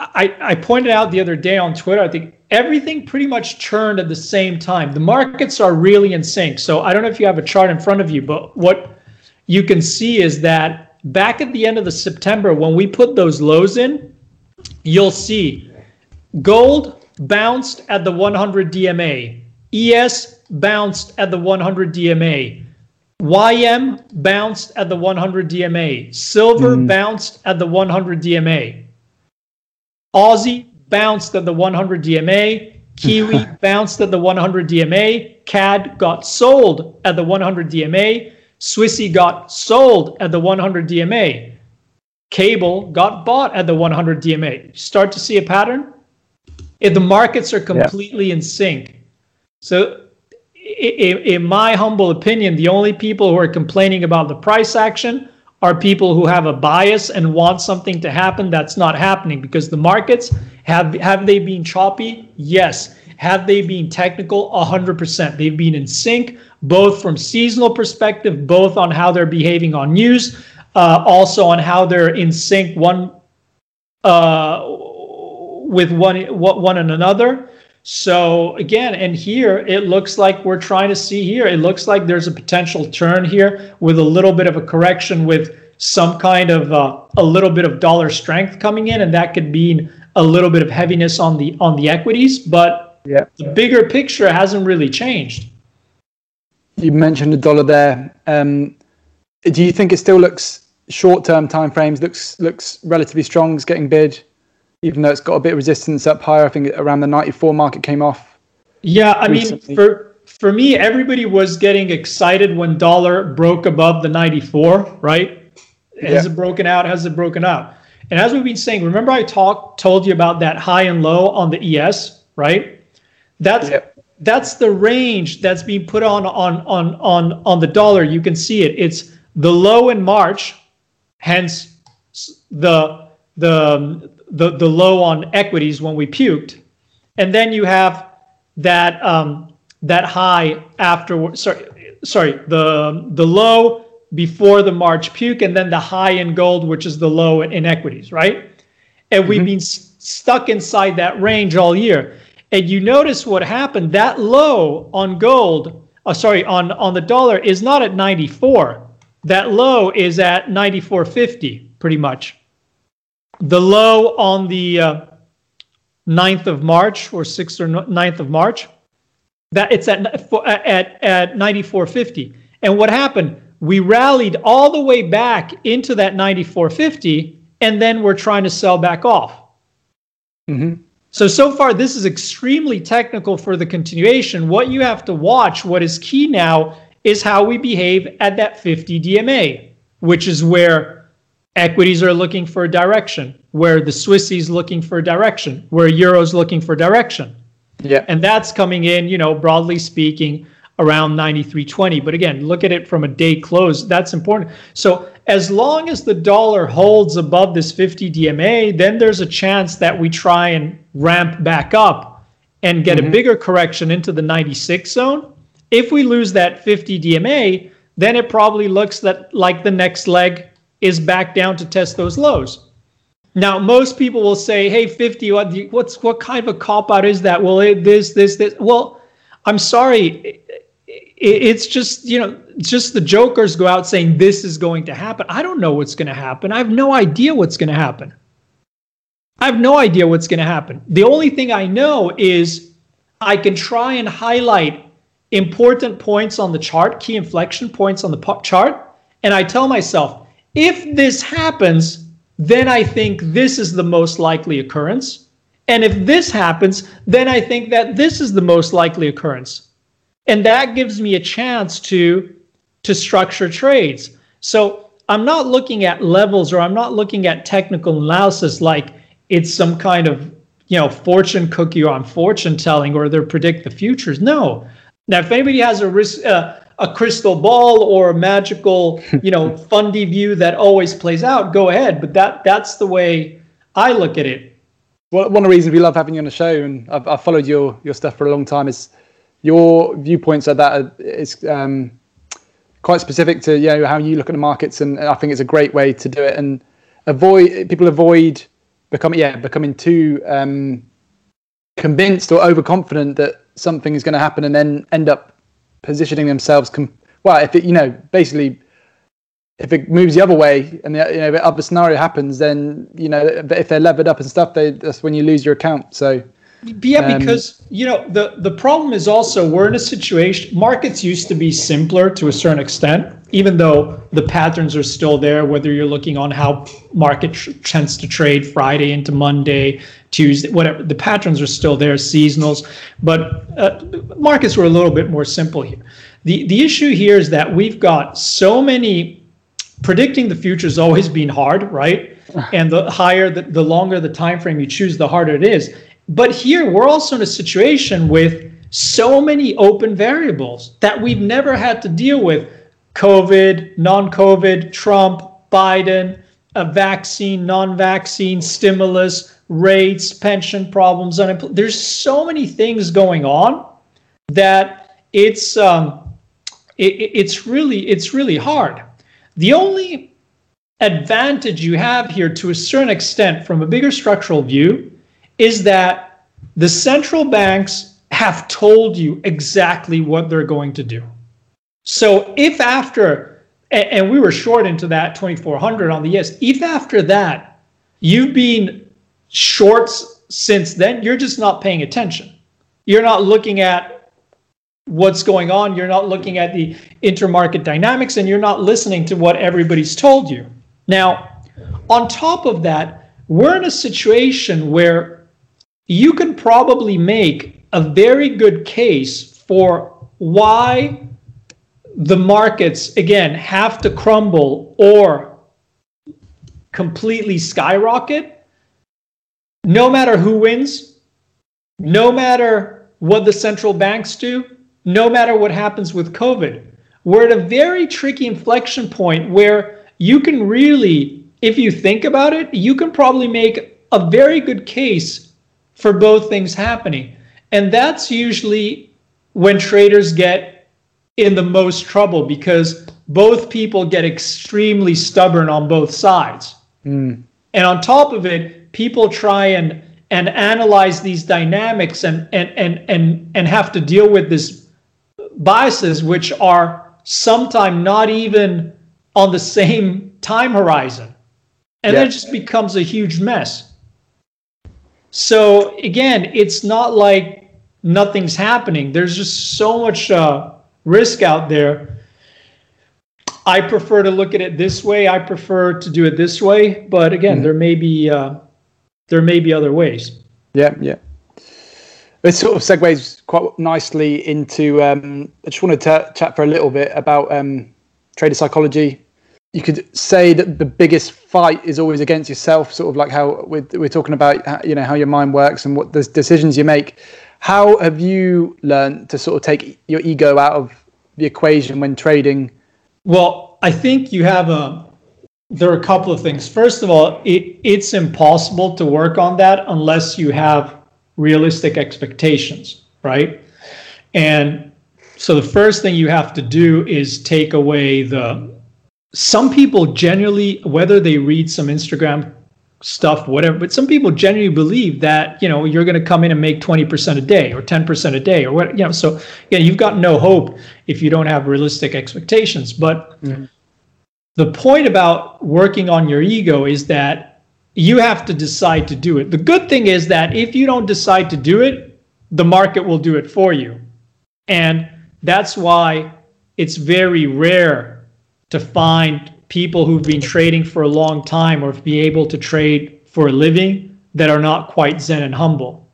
I I pointed out the other day on Twitter. I think everything pretty much turned at the same time. The markets are really in sync. So I don't know if you have a chart in front of you, but what you can see is that back at the end of the September when we put those lows in, you'll see gold bounced at the 100 DMA. ES bounced at the 100 DMA. YM bounced at the 100 DMA. Silver mm. bounced at the 100 DMA. Aussie bounced at the 100 DMA. Kiwi bounced at the 100 DMA. CAD got sold at the 100 DMA. Swissy got sold at the 100 DMA. Cable got bought at the 100 DMA. Start to see a pattern? if the markets are completely yeah. in sync. So, in, in my humble opinion, the only people who are complaining about the price action are people who have a bias and want something to happen that's not happening because the markets have have they been choppy? Yes. Have they been technical? 100%. They've been in sync, both from seasonal perspective, both on how they're behaving on news, uh, also on how they're in sync one uh, with one one and another. So again, and here it looks like we're trying to see here. It looks like there's a potential turn here with a little bit of a correction with some kind of uh, a little bit of dollar strength coming in, and that could mean a little bit of heaviness on the on the equities. But Yeah. the bigger picture hasn't really changed. You mentioned the dollar there. Um, do you think it still looks short-term timeframes looks looks relatively strong? It's getting bid, even though it's got a bit of resistance up higher. I think around the 94 market came off. Yeah, I recently. mean, for for me, everybody was getting excited when dollar broke above the 94, right? Has Yeah. it broken out? Has it broken out? And as we've been saying, remember I talked told you about that high and low on the ES, right? That's Yep. that's the range that's being put on on on on on the dollar. You can see it. It's the low in March, hence the the the the low on equities when we puked, and then you have that um, that high after. Sorry, sorry. The the low before the March puke, and then the high in gold, which is the low in equities, right? And we've been s- stuck inside that range all year. And you notice what happened. That low on gold, uh, sorry, on on the dollar is not at 94. That low is at 94.50, pretty much. The low on the uh, 9th of March or 6th or 9th of March, that it's at at at 94.50. And what happened? We rallied all the way back into that 94.50, and then we're trying to sell back off. Mm-hmm. So, so far, this is extremely technical for the continuation. What you have to watch, what is key now, is how we behave at that 50 DMA, which is where equities are looking for a direction, where the Swissies looking for a direction, where Euro's looking for direction. Yeah. And that's coming in, you know, broadly speaking, around 93.20. But again, look at it from a day close. That's important. So as long as the dollar holds above this 50 DMA, then there's a chance that we try and ramp back up and get a mm-hmm. bigger correction into the 96 zone. If we lose that 50 DMA, then it probably looks that like the next leg is back down to test those lows. Now, most people will say, "Hey, 50, what, what's what kind of a cop out is that?" Well, it, this, this, this. Well, I'm sorry, it's just you know, just the jokers go out saying this is going to happen. I don't know what's going to happen. I have no idea what's going to happen. I have no idea what's going to happen. The only thing I know is I can try and highlight important points on the chart, key inflection points on the chart, and I tell myself, if this happens, then I think this is the most likely occurrence. And if this happens, then I think that this is the most likely occurrence. And that gives me a chance to to structure trades. So I'm not looking at levels or I'm not looking at technical analysis like it's some kind of you know fortune cookie or I'm fortune telling or they predict the futures. No. Now, if anybody has a risk, uh, a crystal ball or a magical, you know, fundy view that always plays out, go ahead. But that that's the way I look at it. Well, one of the reasons we love having you on the show, and I've, I've followed your your stuff for a long time, is your viewpoints like that are, is um, quite specific to you know how you look at the markets, and I think it's a great way to do it. And avoid people avoid becoming yeah becoming too um, convinced or overconfident that something is going to happen, and then end up positioning themselves. Com- well, if it you know basically if it moves the other way and the you know the other scenario happens, then you know if they're levered up and stuff, they, that's when you lose your account. So Yeah, Um, because you know the the problem is also we're in a situation. Markets used to be simpler to a certain extent, even though the patterns are still there. Whether you're looking on how market tr- tends to trade Friday into Monday, Tuesday, whatever, the patterns are still there, seasonals. But uh, markets were a little bit more simple here. the The issue here is that we've got so many predicting the future has always been hard, right? And the higher, the, the longer the time frame you choose, the harder it is. But here we're also in a situation with so many open variables that we've never had to deal with: COVID, non-COVID, Trump, Biden, a vaccine, non-vaccine, stimulus, rates, pension problems, unemployment. There's so many things going on that it's um, it, it- it's really it's really hard. The only advantage you have here to a certain extent from a bigger structural view is that the central banks have told you exactly what they're going to do. So if after, and we were short into that 2400 on the ES, if after that you've been shorts since then, you're just not paying attention. You're not looking at what's going on. You're not looking at the intermarket dynamics and you're not listening to what everybody's told you. Now, on top of that, we're in a situation where you can probably make a very good case for why the markets, again, have to crumble or completely skyrocket, no matter who wins, no matter what the central banks do, no matter what happens with COVID. We're at a very tricky inflection point where you can really, if you think about it, you can probably make a very good case for both things happening. And that's usually when traders get in the most trouble because both people get extremely stubborn on both sides. Mm. And on top of it, people try and and analyze these dynamics and and and and and have to deal with these biases which are sometimes not even on the same time horizon. And yeah. it just becomes a huge mess. So again, it's not like nothing's happening. There's just so much uh, risk out there. I prefer to look at it this way. I prefer to do it this way. But again, mm-hmm. there may be uh, there may be other ways. Yeah, yeah. It sort of segues quite nicely into. Um, I just wanted to chat for a little bit about um, trader psychology. You could say that the biggest fight is always against yourself, sort of like how we're, we're talking about, you know, how your mind works and what the decisions you make. How have you learned to sort of take your ego out of the equation when trading? Well, I think you have a. There are a couple of things. First of all, it, it's impossible to work on that unless you have realistic expectations, right? And so the first thing you have to do is take away the. Some people generally, whether they read some Instagram stuff, whatever. But some people genuinely believe that you know you're going to come in and make 20% a day or 10% a day or what you know. So yeah, you've got no hope if you don't have realistic expectations. But mm-hmm. the point about working on your ego is that you have to decide to do it. The good thing is that if you don't decide to do it, the market will do it for you, and that's why it's very rare to find people who've been trading for a long time or be able to trade for a living that are not quite zen and humble.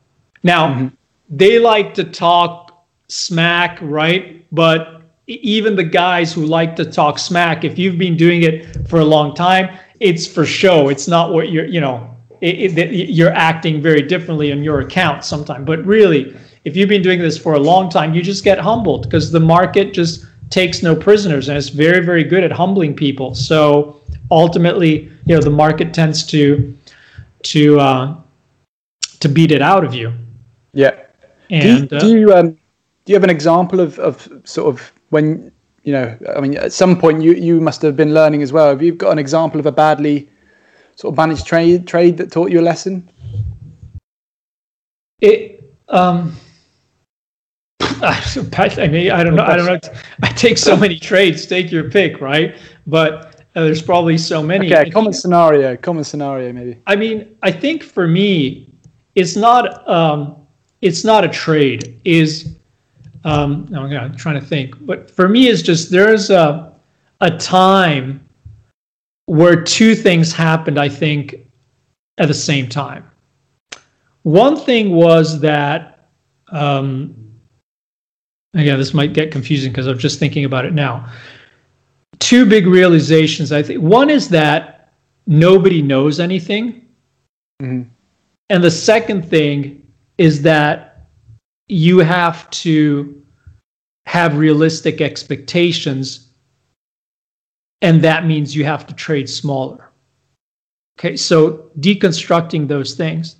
Now, mm-hmm. they like to talk smack, right? But even the guys who like to talk smack, if you've been doing it for a long time, it's for show. It's not what you're, you know, it, it, you're acting very differently on your account sometimes. But really, if you've been doing this for a long time, you just get humbled because the market just takes no prisoners and it's very very good at humbling people. So ultimately you know the market tends to to uh, to beat it out of you. Yeah. And do you, uh, do you um do you have an example of of sort of when you know i mean at some point you you must have been learning as well. Have you got an example of a badly sort of managed trade trade that taught you a lesson? It um I mean, I don't know. I don't know. I take so many trades. Take your pick, right? But uh, there's probably so many. Okay, common scenario. Common scenario, maybe. I mean, I think for me, it's not. Um, it's not a trade. Is um, I'm trying to think, but for me, it's just there's a a time where two things happened. I think at the same time. One thing was that um, Again, this might get confusing because I'm just thinking about it now. Two big realizations, I think. One is that nobody knows anything. Mm-hmm. And the second thing is that you have to have realistic expectations. And that means you have to trade smaller. Okay, so deconstructing those things.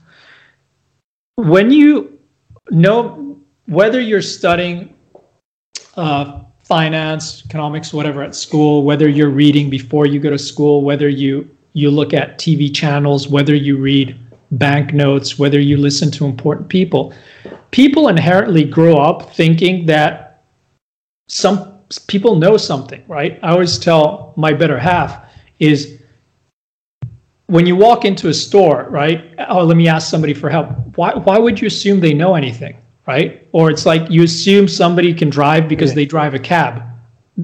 When you know whether you're studying uh, finance, economics, whatever at school, whether you're reading before you go to school, whether you you look at TV channels, whether you read banknotes, whether you listen to important people, people inherently grow up thinking that some people know something, right? I always tell my better half is when you walk into a store, right? Oh, let me ask somebody for help. Why why would you assume they know anything, right? Or it's like you assume somebody can drive because yeah. they drive a cab.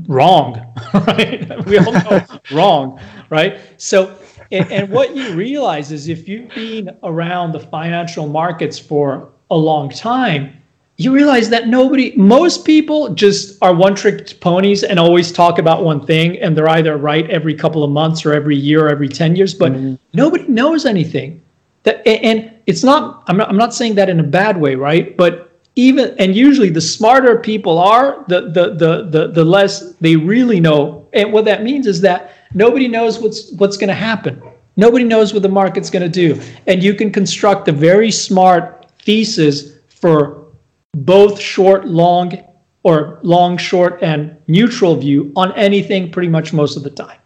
Wrong, right? we all know wrong, right? So and, and what you realize is if you've been around the financial markets for a long time, you realize that nobody, most people just are one trick ponies and always talk about one thing, and they're either right every couple of months or every year or every 10 years, but mm-hmm. nobody knows anything. That, and it's not I'm, not, I'm not saying that in a bad way, right? But even, and usually the smarter people are, the, the, the, the, the less they really know. And what that means is that nobody knows what's, what's going to happen. Nobody knows what the market's going to do. And you can construct a very smart thesis for both short, long, or long, short, and neutral view on anything pretty much most of the time.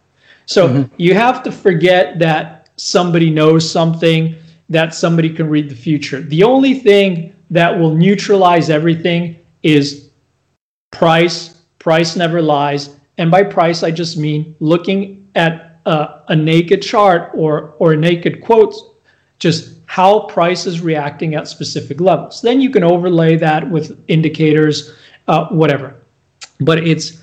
So mm-hmm. you have to forget that somebody knows something, that somebody can read the future. The only thing that will neutralize everything is price. Price never lies. And by price, I just mean looking at a, a naked chart or, or naked quotes, just how price is reacting at specific levels. Then you can overlay that with indicators, uh, whatever. But it's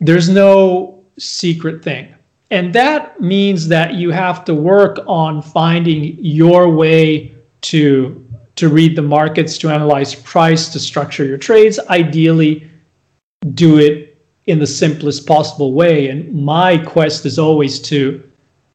there's no secret thing. And that means that you have to work on finding your way to to read the markets, to analyze price, to structure your trades. Ideally, do it in the simplest possible way. And my quest is always to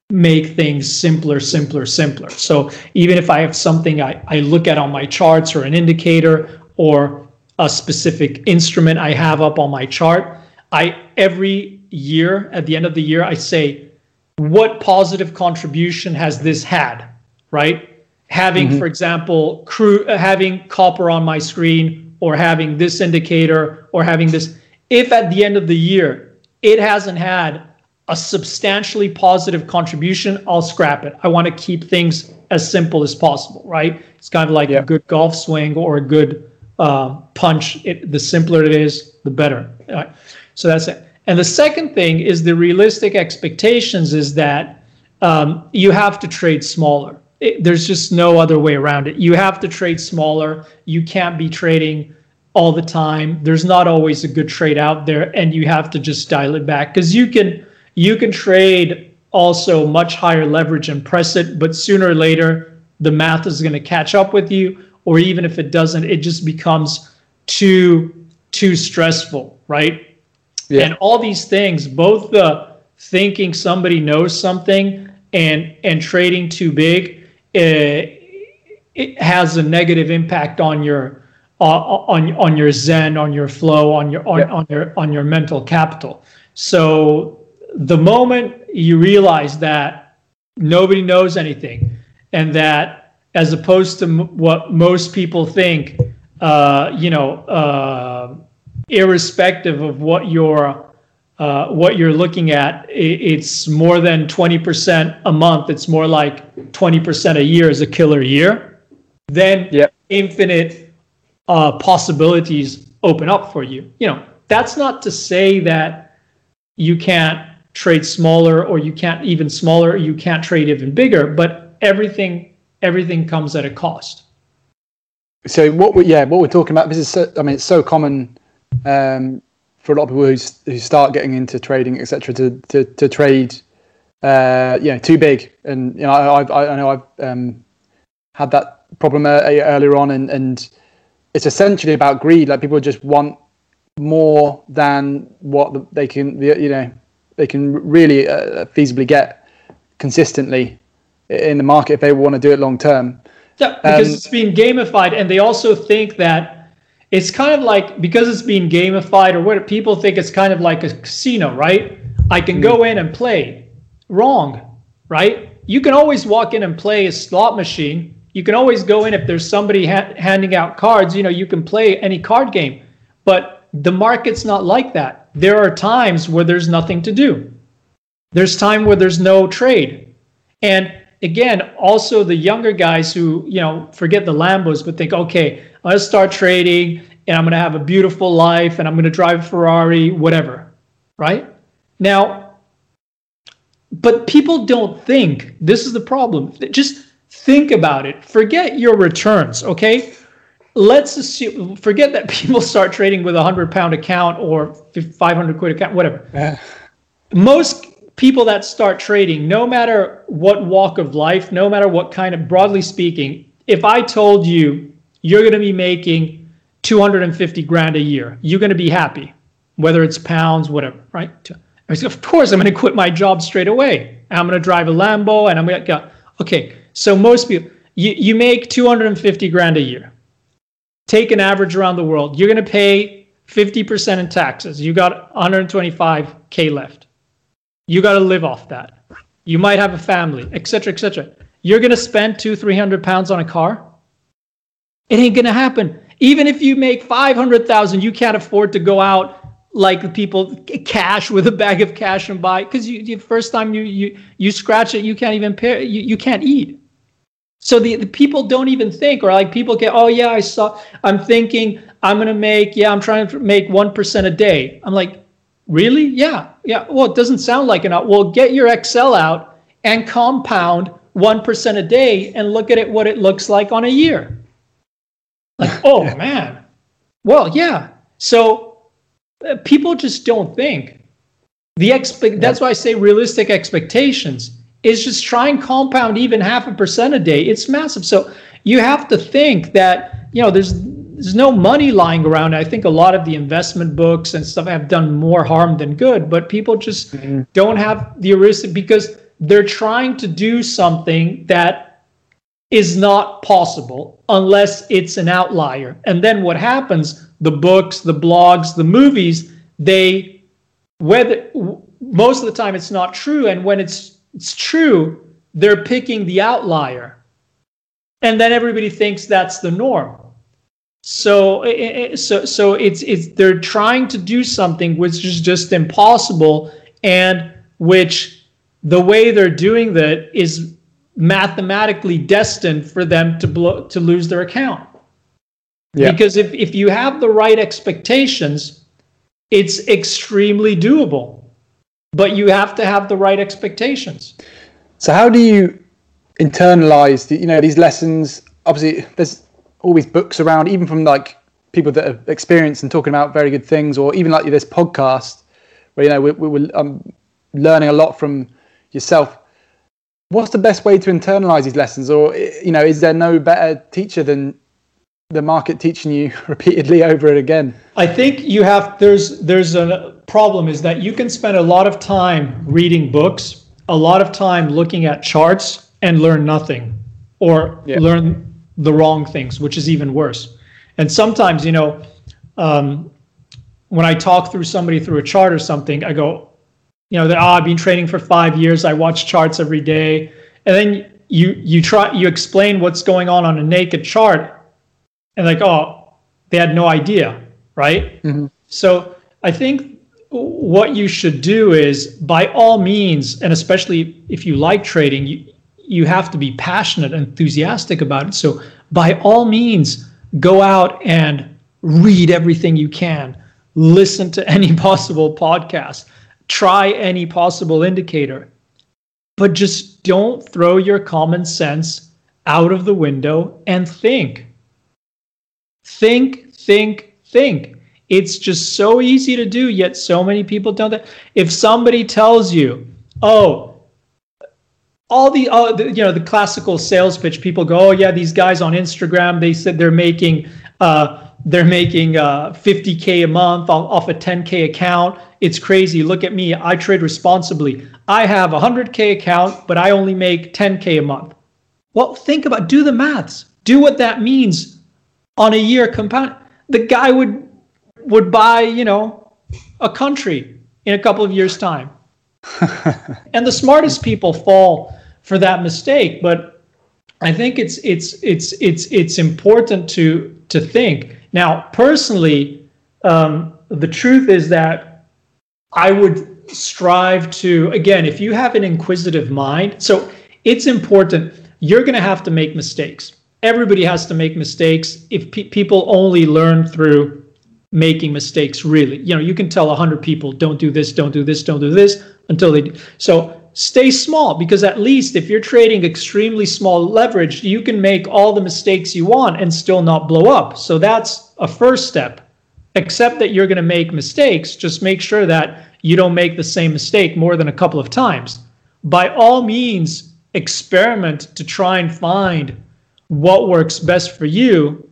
make things simpler, simpler, simpler. So even if I have something I, I look at on my charts or an indicator or a specific instrument I have up on my chart, I every year at the end of the year I say, what positive contribution has this had? Right? Having, mm-hmm. for example, crude having copper on my screen or having this indicator or having this. If at the end of the year it hasn't had a substantially positive contribution, I'll scrap it. I want to keep things as simple as possible, right? It's kind of like yeah. a good golf swing or a good uh, punch. It, the simpler it is, the better. Right? So that's it. And the second thing is the realistic expectations is that um, you have to trade smaller. It, there's just no other way around it. You have to trade smaller. You can't be trading all the time. There's not always a good trade out there, and you have to just dial it back because you can you can trade also much higher leverage and press it, but sooner or later, the math is going to catch up with you. Or even if it doesn't, it just becomes too too stressful, right? Yeah. And all these things, both the thinking somebody knows something and and trading too big, it, eh, it has a negative impact on your uh, on on your zen, on your flow, on your on, yeah. on your on your mental capital. So the moment you realize that nobody knows anything and that as opposed to m- what most people think uh, you know uh, irrespective of what you're uh, what you're looking at it's more than 20% a month. It's more like 20% a year is a killer year. Then yep. infinite uh, possibilities open up for you. You know that's not to say that you can't trade smaller or you can't even smaller you can't trade even bigger but everything everything comes at a cost. So what we yeah what we're talking about this is so, i mean it's so common um, for a lot of people who, who start getting into trading etc to, to to trade uh you know too big. And you know i i, I know i've um, had that problem uh, earlier on. And and it's essentially about greed. Like people just want more than what they can you know they can really uh, feasibly get consistently in the market if they want to do it long term. Yeah, because um, it's being gamified, and they also think that it's kind of like because it's being gamified, or what people think it's kind of like a casino, right? I can go mm. in and play. Wrong, right? You can always walk in and play a slot machine. You can always go in if there's somebody ha- handing out cards. You know, you can play any card game, but the market's not like that there are times where there's nothing to do. There's time where there's no trade. And again, also the younger guys who, you know, forget the Lambos, but think, okay, I'm going to start trading and I'm going to have a beautiful life and I'm going to drive a Ferrari, whatever. Right? Now, but people don't think this is the problem. Just think about it. Forget your returns, okay? Let's assume, forget that people start trading with a 100 pound account or 500 quid account, whatever. Most people that start trading, no matter what walk of life, no matter what kind of, broadly speaking, if I told you you're going to be making 250 grand a year, you're going to be happy, whether it's pounds, whatever, right? Of course, I'm going to quit my job straight away. I'm going to drive a Lambo and I'm going to go. Okay, so most people, you, you make 250 grand a year. Take an average around the world. You're going to pay 50% in taxes. You got 125K left. You got to live off that. You might have a family, etc., etc. You're going to spend two, 300 pounds on a car? It ain't to happen. Even if you make 500,000, you can't afford to go out like people cash with a bag of cash and buy because you the first time you you you scratch it you can't even pay you, you can't eat. So the, the people don't even think or like people get oh yeah i saw i'm thinking i'm to make yeah i'm trying to make 1% a day. I'm like really? Yeah yeah. Well it doesn't sound like enough well get your excel out and compound 1% a day and look at it what it looks like on a year like oh man. Well yeah. So uh, people just don't think. The expect that's why i say realistic expectations. Is just try and compound even half a percent a day. It's massive. So you have to think that you know there's there's no money lying around. I think a lot of the investment books and stuff have done more harm than good but people just mm-hmm. don't have the heuristic because they're trying to do something that is not possible unless it's an outlier and then what happens the books, the blogs, the movies, they whether most of the time it's not true, and when it's it's true, they're picking the outlier, and then everybody thinks that's the norm. So eh, eh, eh, so so it's it's they're trying to do something which is just impossible, and which the way they're doing that is mathematically destined for them to blow to lose their account. Yeah. Because if, if you have the right expectations, it's extremely doable. But you have to have the right expectations. So how do you internalize the, you know these lessons? Obviously, there's always books around, even from like people that have experienced and talking about very good things, or even like this podcast where you know we, we were um, learning a lot from yourself. What's the best way to internalize these lessons, or you know, is there no better teacher than the market teaching you repeatedly over it again? I think you have there's there's a problem is that you can spend a lot of time reading books, a lot of time looking at charts and learn nothing or yeah. learn the wrong things, which is even worse. And sometimes, you know, um, when I talk through somebody through a chart or something, I go, you know, that oh, I've been trading for five years. I watch charts every day, and then you you try you explain what's going on on a naked chart, and like, oh, they had no idea, right? Mm-hmm. So I think what you should do is, by all means, and especially if you like trading, you you have to be passionate, enthusiastic about it. So by all means, go out and read everything you can, listen to any possible podcast, try any possible indicator, but just don't throw your common sense out of the window and think Think, think, think. It's just so easy to do, yet so many people don't. If somebody tells you, oh, all the, uh, the, you know the classical sales pitch people go oh yeah these guys on instagram they said they're making uh, they're making uh, 50k a month off, a 10k account. It's crazy. Look at me. I trade responsibly. I have a 100k account but i only make 10k a month. Well think about do the maths. Do what that means on a year compound. The guy would would buy you know a country in a couple of years time. And the smartest people fall for that mistake but i think it's it's it's it's it's important to to think now personally um, the truth is that i would strive to again if you have an inquisitive mind so it's important. You're going to have to make mistakes. Everybody has to make mistakes. If pe- people only learn through making mistakes, really, you know, you can tell 100 people, don't do this, don't do this, don't do this until they do. So stay small because at least if you're trading extremely small leverage, you can make all the mistakes you want and still not blow up. So that's a first step. Except that you're going to make mistakes. Just make sure that you don't make the same mistake more than a couple of times. By all means, experiment to try and find what works best for you.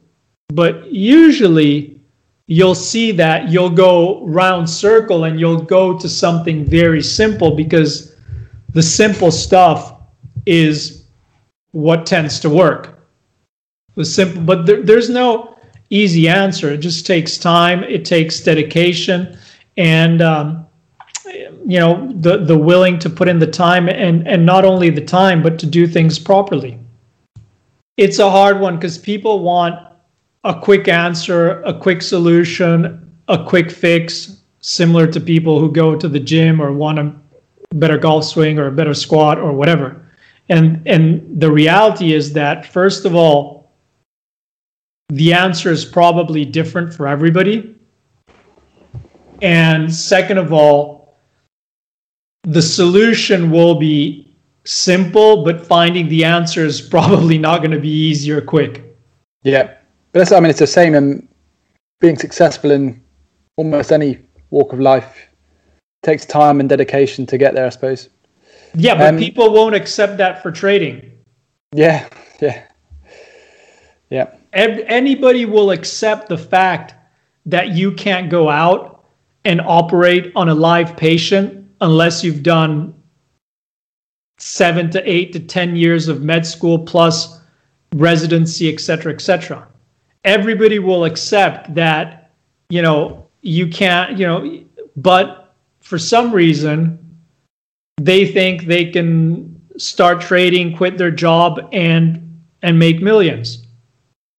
But usually, you'll see that you'll go round circle and you'll go to something very simple because the simple stuff is what tends to work. The simple, but there, there's no easy answer. It just takes time. It takes dedication, and um, you know the the willing to put in the time, and and not only the time, but to do things properly. It's a hard one because people want a quick answer, a quick solution, a quick fix, similar to people who go to the gym or want a better golf swing or a better squat or whatever. And and the reality is that first of all, the answer is probably different for everybody. And second of all, the solution will be simple, but finding the answer is probably not going to be easy or quick. Yeah, but that's I mean it's the same in being successful in almost any walk of life takes time and dedication to get there, I suppose. Yeah, but um, people won't accept that for trading. Yeah, yeah, yeah. Anybody will accept the fact that you can't go out and operate on a live patient unless you've done seven to eight to ten years of med school plus residency, et cetera, et cetera. Everybody will accept that, you know, you can't, you know, but for some reason, they think they can start trading, quit their job, and and make 1000000s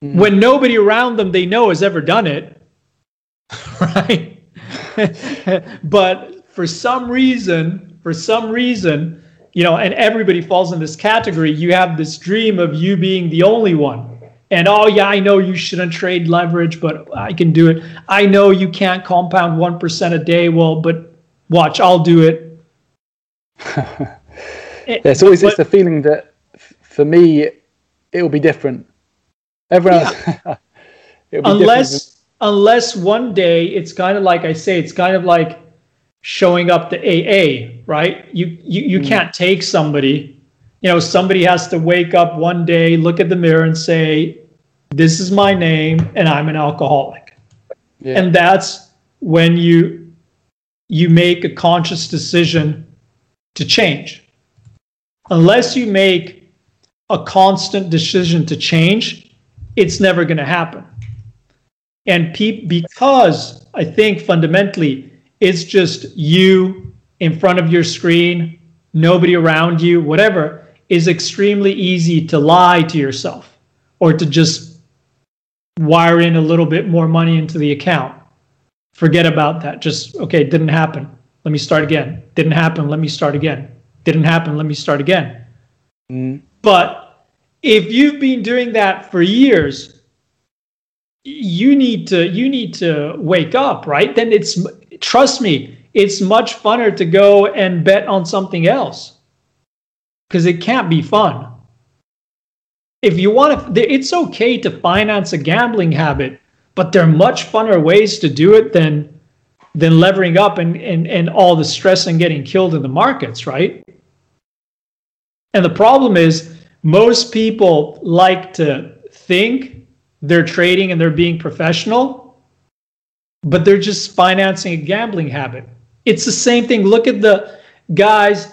mm-hmm. when nobody around them they know has ever done it, right? but for some reason, for some reason, you know, and everybody falls in this category. You have this dream of you being the only one. And oh yeah, I know you shouldn't trade leverage, but I can do it. I know you can't compound one percent a day. Well, but watch, I'll do it. yeah, it's always but, it's the feeling that for me it will be different. Everyone yeah. unless unless one day it's kind of like I say, it's kind of like showing up to AA, right? You you you mm. can't take somebody. You know, somebody has to wake up one day, look at the mirror, and say, "This is my name, and I'm an alcoholic." Yeah. And that's when you you make a conscious decision to change. Unless you make a constant decision to change, it's never going to happen. And pe- because I think fundamentally it's just you in front of your screen, nobody around you, whatever, is extremely easy to lie to yourself or to just wire in a little bit more money into the account forget about that. Just, okay, it didn't happen. Let me start again. Didn't happen. Let me start again. Didn't happen. Let me start again. Mm. But if you've been doing that for years, you need to you need to wake up, right? Then it's trust me, it's much funner to go and bet on something else because it can't be fun. If you want to, it's okay to finance a gambling habit but there are much funner ways to do it than than levering up and, and, and all the stress and getting killed in the markets, right? And the problem is most people like to think they're trading and they're being professional, but they're just financing a gambling habit. It's the same thing. Look at the guys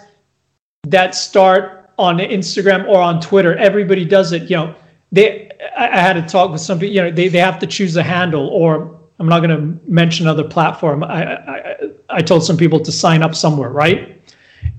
that start on Instagram or on Twitter. Everybody does it. You know, they I, had to talk with some people. You know, they, they have to choose a handle, or I'm not going to mention another platform. I, I I told some people to sign up somewhere, right?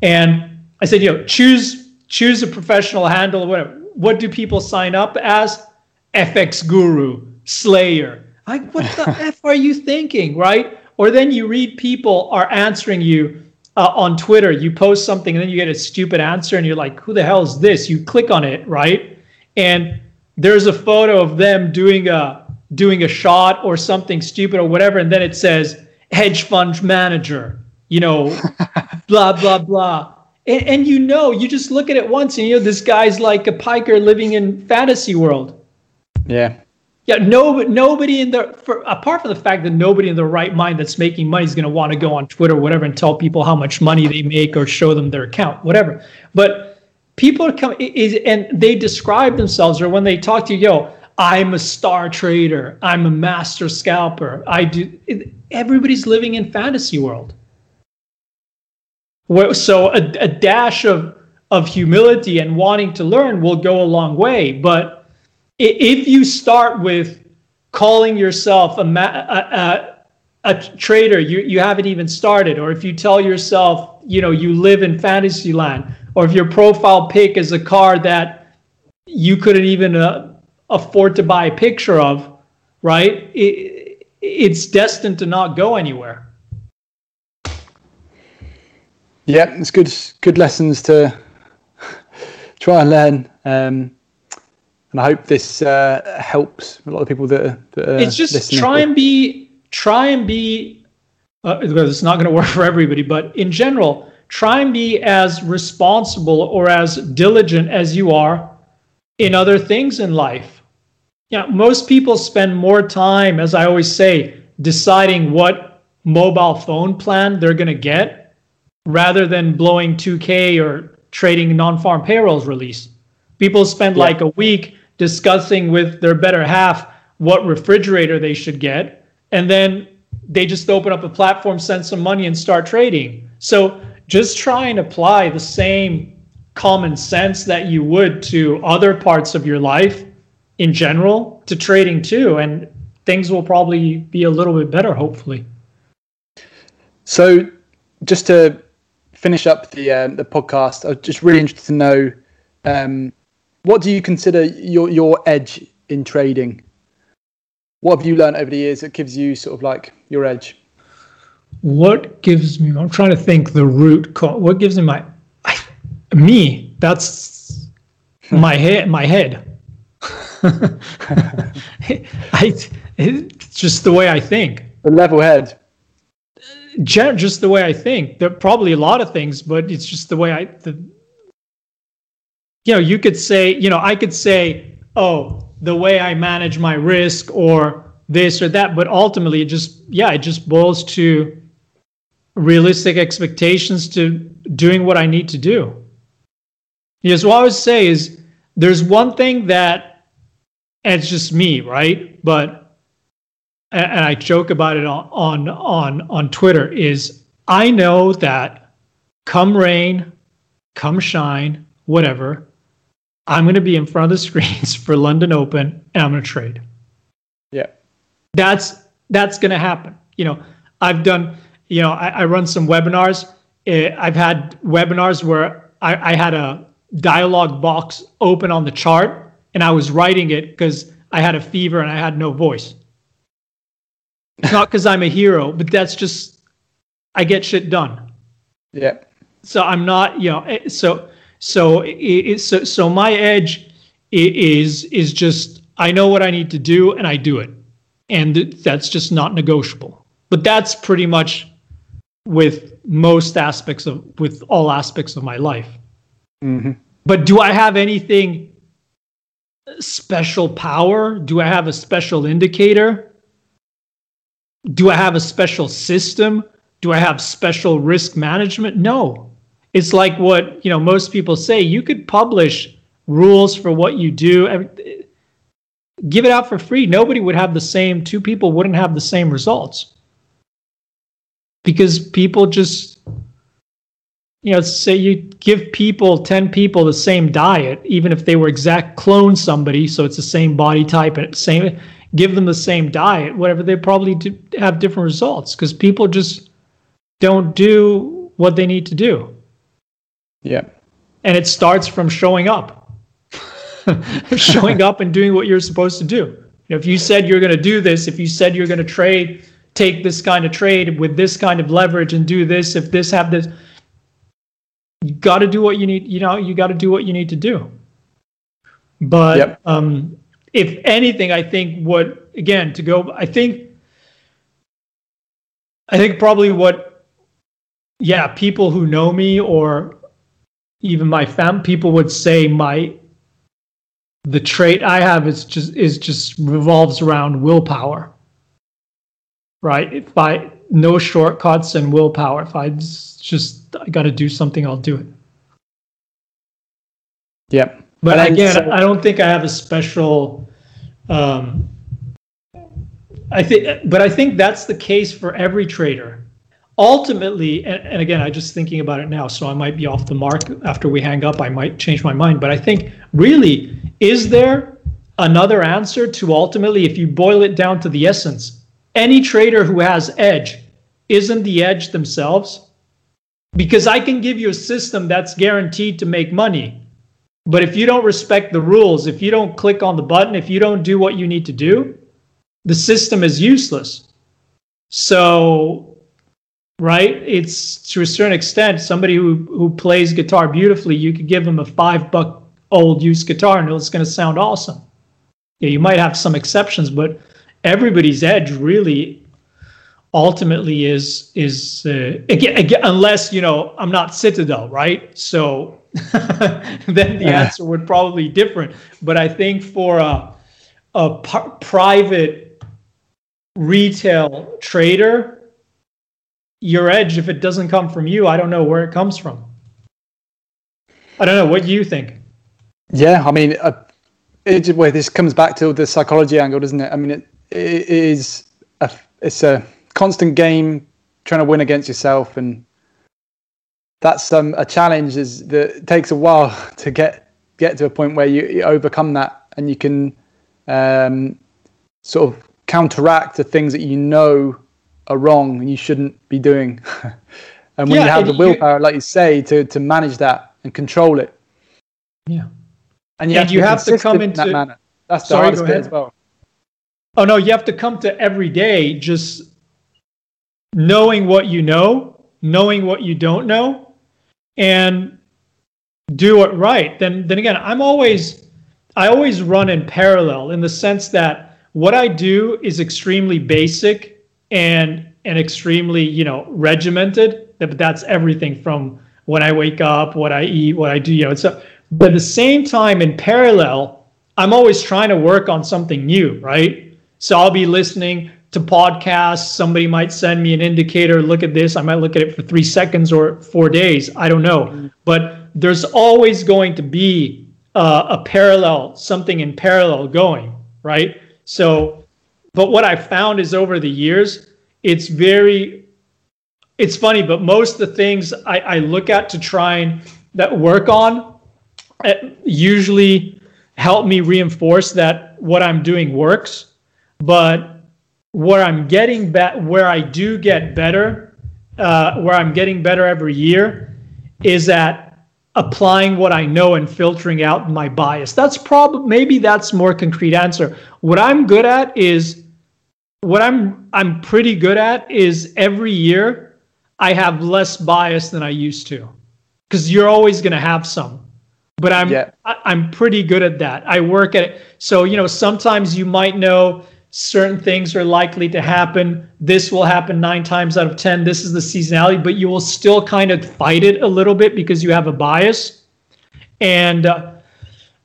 And I said, you know, choose choose a professional handle or whatever. What do people sign up as? FX Guru, Slayer. Like, what the f are you thinking, right? Or then you read people are answering you uh, on Twitter, you post something and then you get a stupid answer and you're like, who the hell is this? You click on it, right? And there's a photo of them doing a doing a shot or something stupid or whatever, and then it says hedge fund manager, you know, blah blah blah. And, and you know, you just look at it once and you know this guy's like a piker living in fantasy world. Yeah. Yeah, no, nobody in the for, apart from the fact that nobody in the right mind that's making money is going to want to go on Twitter or whatever and tell people how much money they make or show them their account, whatever. But people come is and they describe themselves or when they talk to you, yo, I'm a star trader, I'm a master scalper. I do. Everybody's living in fantasy world. So a, a dash of of humility and wanting to learn will go a long way, but if you start with calling yourself a, a, a, a, trader, you, you haven't even started, or if you tell yourself, you know, you live in fantasy land, or if your profile pic is a car that you couldn't even uh, afford to buy a picture of, right? It, it's destined to not go anywhere. Yeah, it's good. Good lessons to try and learn. Um, and I hope this uh, helps a lot of people that are. That are it's just try and be try and be. Uh, it's not going to work for everybody, but in general, try and be as responsible or as diligent as you are in other things in life. Yeah, most people spend more time, as I always say, deciding what mobile phone plan they're going to get rather than blowing 2K or trading non-farm payrolls release. People spend yeah. like a week discussing with their better half what refrigerator they should get. And then they just open up a platform, send some money, and start trading. So just try and apply the same common sense that you would to other parts of your life in general to trading too. And things will probably be a little bit better, hopefully. So, just to finish up the uh, the podcast, I'm just really interested to know um, what do you consider your your edge in trading? What have you learned over the years that gives you sort of like your edge? What gives me? I'm trying to think the root cause. What gives me my I, me? That's my head. My head. I, it's just the way I think. The level head. Just the way I think. There are probably a lot of things, but it's just the way I the you know, you could say, you know, I could say, oh, the way I manage my risk or this or that, but ultimately it just, yeah, it just boils to realistic expectations to doing what I need to do. Yes, what I would say is there's one thing that, and it's just me, right? But, and I joke about it on, on, on, on Twitter is I know that come rain, come shine, whatever, I'm going to be in front of the screens for London Open and I'm going to trade. Yeah. That's that's going to happen. You know, I've done, you know, I, I run some webinars. Eh, I've had webinars where I, I had a dialogue box open on the chart and I was writing it because I had a fever and I had no voice. Not because I'm a hero, but that's just I get shit done. Yeah. So I'm not, you know, eh, so so it, so so my edge is is just I know what I need to do and I do it, and that's just not negotiable. But that's pretty much with most aspects of with all aspects of my life. Mm-hmm. But do I have anything special power? Do I have a special indicator? Do I have a special system? Do I have special risk management? No it's like what you know most people say you could publish rules for what you do give it out for free nobody would have the same two people wouldn't have the same results because people just you know say you give people 10 people the same diet even if they were exact clone somebody so it's the same body type and same give them the same diet whatever they probably do have different results because people just don't do what they need to do yeah. And it starts from showing up, showing up and doing what you're supposed to do. if you said you're going to do this, if you said you're going to trade, take this kind of trade with this kind of leverage and do this, if this have this, you got to do what you need. You know, you got to do what you need to do. But Yep. um, if anything, I think what again to go. I think, I think probably what, yeah, people who know me or even my fam people would say my the trait I have is just is just revolves around willpower. Right? If I no shortcuts and willpower. If I just, I got to do something, I'll do it. Yep. But And again, so- I don't think I have a special. Um, I think, but I think that's the case for every trader. Ultimately, and, and again, I'm just thinking about it now, so I might be off the mark after we hang up. I might change my mind, but I think really, is there another answer to ultimately, if you boil it down to the essence, any trader who has edge isn't the edge themselves? Because I can give you a system that's guaranteed to make money, but if you don't respect the rules, if you don't click on the button, if you don't do what you need to do, the system is useless. So, right, it's to a certain extent somebody who who plays guitar beautifully, you could give them a five buck old used guitar and it's going to sound awesome. Yeah, you might have some exceptions, but everybody's edge really ultimately is is uh, again, again unless you know I'm not Citadel, right? So then the answer would probably be different. But I think for a a p- private retail trader, your edge, if it doesn't come from you, I don't know where it comes from. I don't know. What do you think? Yeah, I mean, uh, it, well, this comes back to the psychology angle, doesn't it? I mean, it, it is a, it's a constant game trying to win against yourself, and that's um, a challenge. Is that it takes a while to get get to a point where you, you overcome that, and you can um, sort of counteract the things that you know are wrong and you shouldn't be doing. and when Yeah, you have the you- willpower, like you say, to to manage that and control it. Yeah. And you And have you be have to come in that manner. That's the Sorry, hardest bit as well. Oh no, you have to come to every day just knowing what you know, knowing what you don't know, and do it right. Then then again, I'm always I always run in parallel in the sense that what I do is extremely basic and and extremely, you know, regimented. But that's everything from when I wake up, what I eat, what I do, you know. So but at the same time in parallel, I'm always trying to work on something new, right? So I'll be listening to podcasts. Somebody might send me an indicator. Look at this. I might look at it for three seconds or four days. I don't know. But there's always going to be uh, a parallel, something in parallel going, right? So, but what I found is over the years, it's very, it's funny, but most of the things I, I look at to try and that work on uh, usually help me reinforce that what I'm doing works. But where I'm getting back, where I do get better, uh, where I'm getting better every year, is at applying what I know and filtering out my bias. That's probably maybe that's more concrete answer. What I'm good at is what I'm I'm pretty good at is every year I have less bias than I used to. Cuz you're always going to have some. But I'm Yeah. I, I'm pretty good at that. I work at it. So, you know, sometimes you might know certain things are likely to happen. This will happen 9 times out of 10. This is the seasonality, but you will still kind of fight it a little bit because you have a bias. And uh,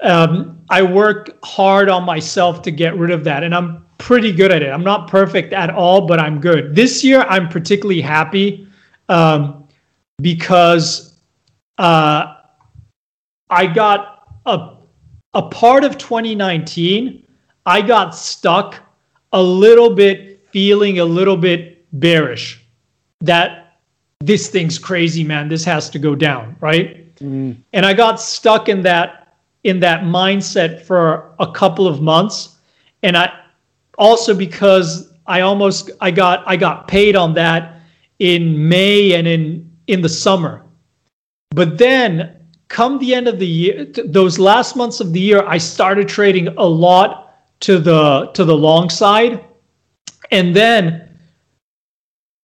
um, I work hard on myself to get rid of that, and I'm pretty good at it. I'm not perfect at all, but I'm good. This year, I'm particularly happy um, because uh, I got a a part of 2019. I got stuck a little bit, feeling a little bit bearish that this thing's crazy, man. This has to go down, right? Mm. and I got stuck in that in that mindset for a couple of months and I also because I almost I got I got paid on that in May and in in the summer but then come the end of the year those last months of the year I started trading a lot to the to the long side and then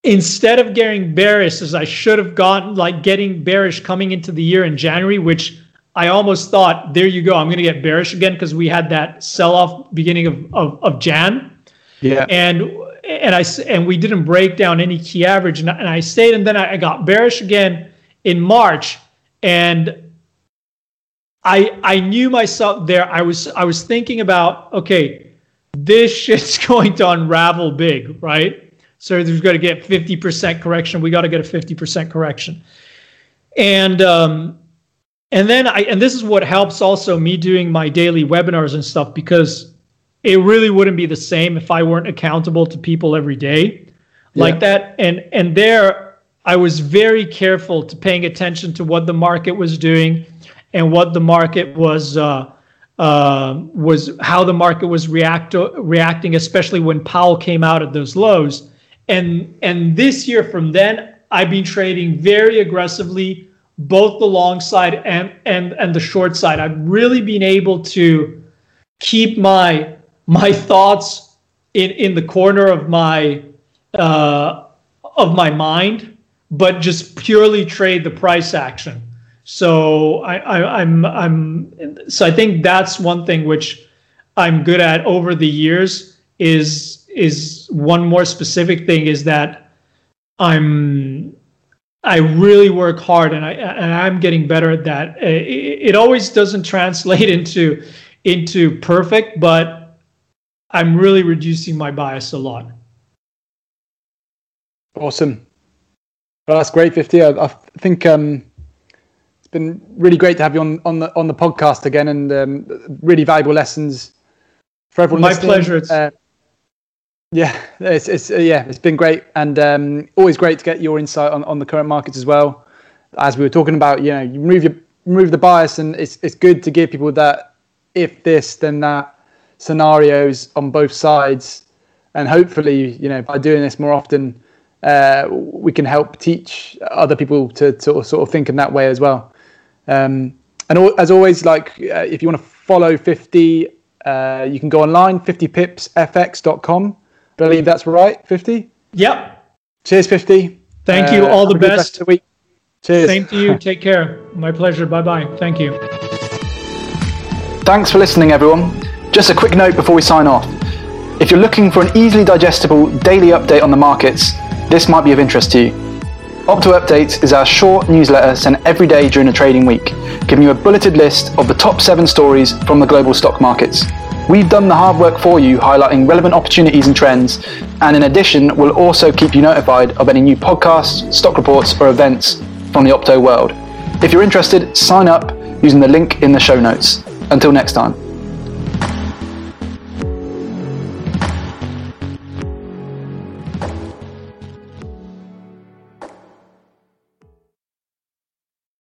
instead of getting bearish as I should have gotten, like getting bearish coming into the year in January, which I almost thought, there you go, I'm going to get bearish again because we had that sell off beginning of, of, of Jan. Yeah. And and I and we didn't break down any key average, and I, and I stayed, and then I got bearish again in March, and I I knew myself there. I was I was thinking about okay, this shit's going to unravel big, right? So there's got to get 50% correction. We got to get a 50% correction, and um, and then I and this is what helps also me doing my daily webinars and stuff because it really wouldn't be the same if I weren't accountable to people every day like yeah. that. And and there I was very careful to paying attention to what the market was doing and what the market was uh, uh, was how the market was react reacting, especially when Powell came out at those lows. And and this year from then, I've been trading very aggressively, both the long side and and and the short side. I've really been able to keep my my thoughts in in the corner of my uh, of my mind, but just purely trade the price action. So I, I, I'm I'm so I think that's one thing which I'm good at over the years is is one more specific thing is that I'm I really work hard and I and I'm getting better at that. It, it always doesn't translate into into perfect, but I'm really reducing my bias a lot. Awesome. Well, that's great, 50. I, I think um, been really great to have you on, on the on the podcast again and um, really valuable lessons for everyone. My listening. pleasure. Uh, yeah, it's, it's uh, yeah, it's been great and um, always great to get your insight on, on the current markets as well. As we were talking about, you know, you remove your remove the bias, and it's it's good to give people that if this then that scenarios on both sides, and hopefully, you know, by doing this more often, uh, we can help teach other people to, to sort of think in that way as well. Um, and as always, like uh, if you want to follow 50, uh, you can go online, 50pipsfx.com. I believe that's right, 50? Yep. Cheers, 50. Thank you. Uh, All the best. week. Cheers. Same to you. Take care. My pleasure. Bye bye. Thank you. Thanks for listening, everyone. Just a quick note before we sign off. If you're looking for an easily digestible daily update on the markets, this might be of interest to you. Opto Updates is our short newsletter sent every day during a trading week, giving you a bulleted list of the top seven stories from the global stock markets. We've done the hard work for you, highlighting relevant opportunities and trends, and in addition, we'll also keep you notified of any new podcasts, stock reports, or events from the Opto world. If you're interested, sign up using the link in the show notes. Until next time.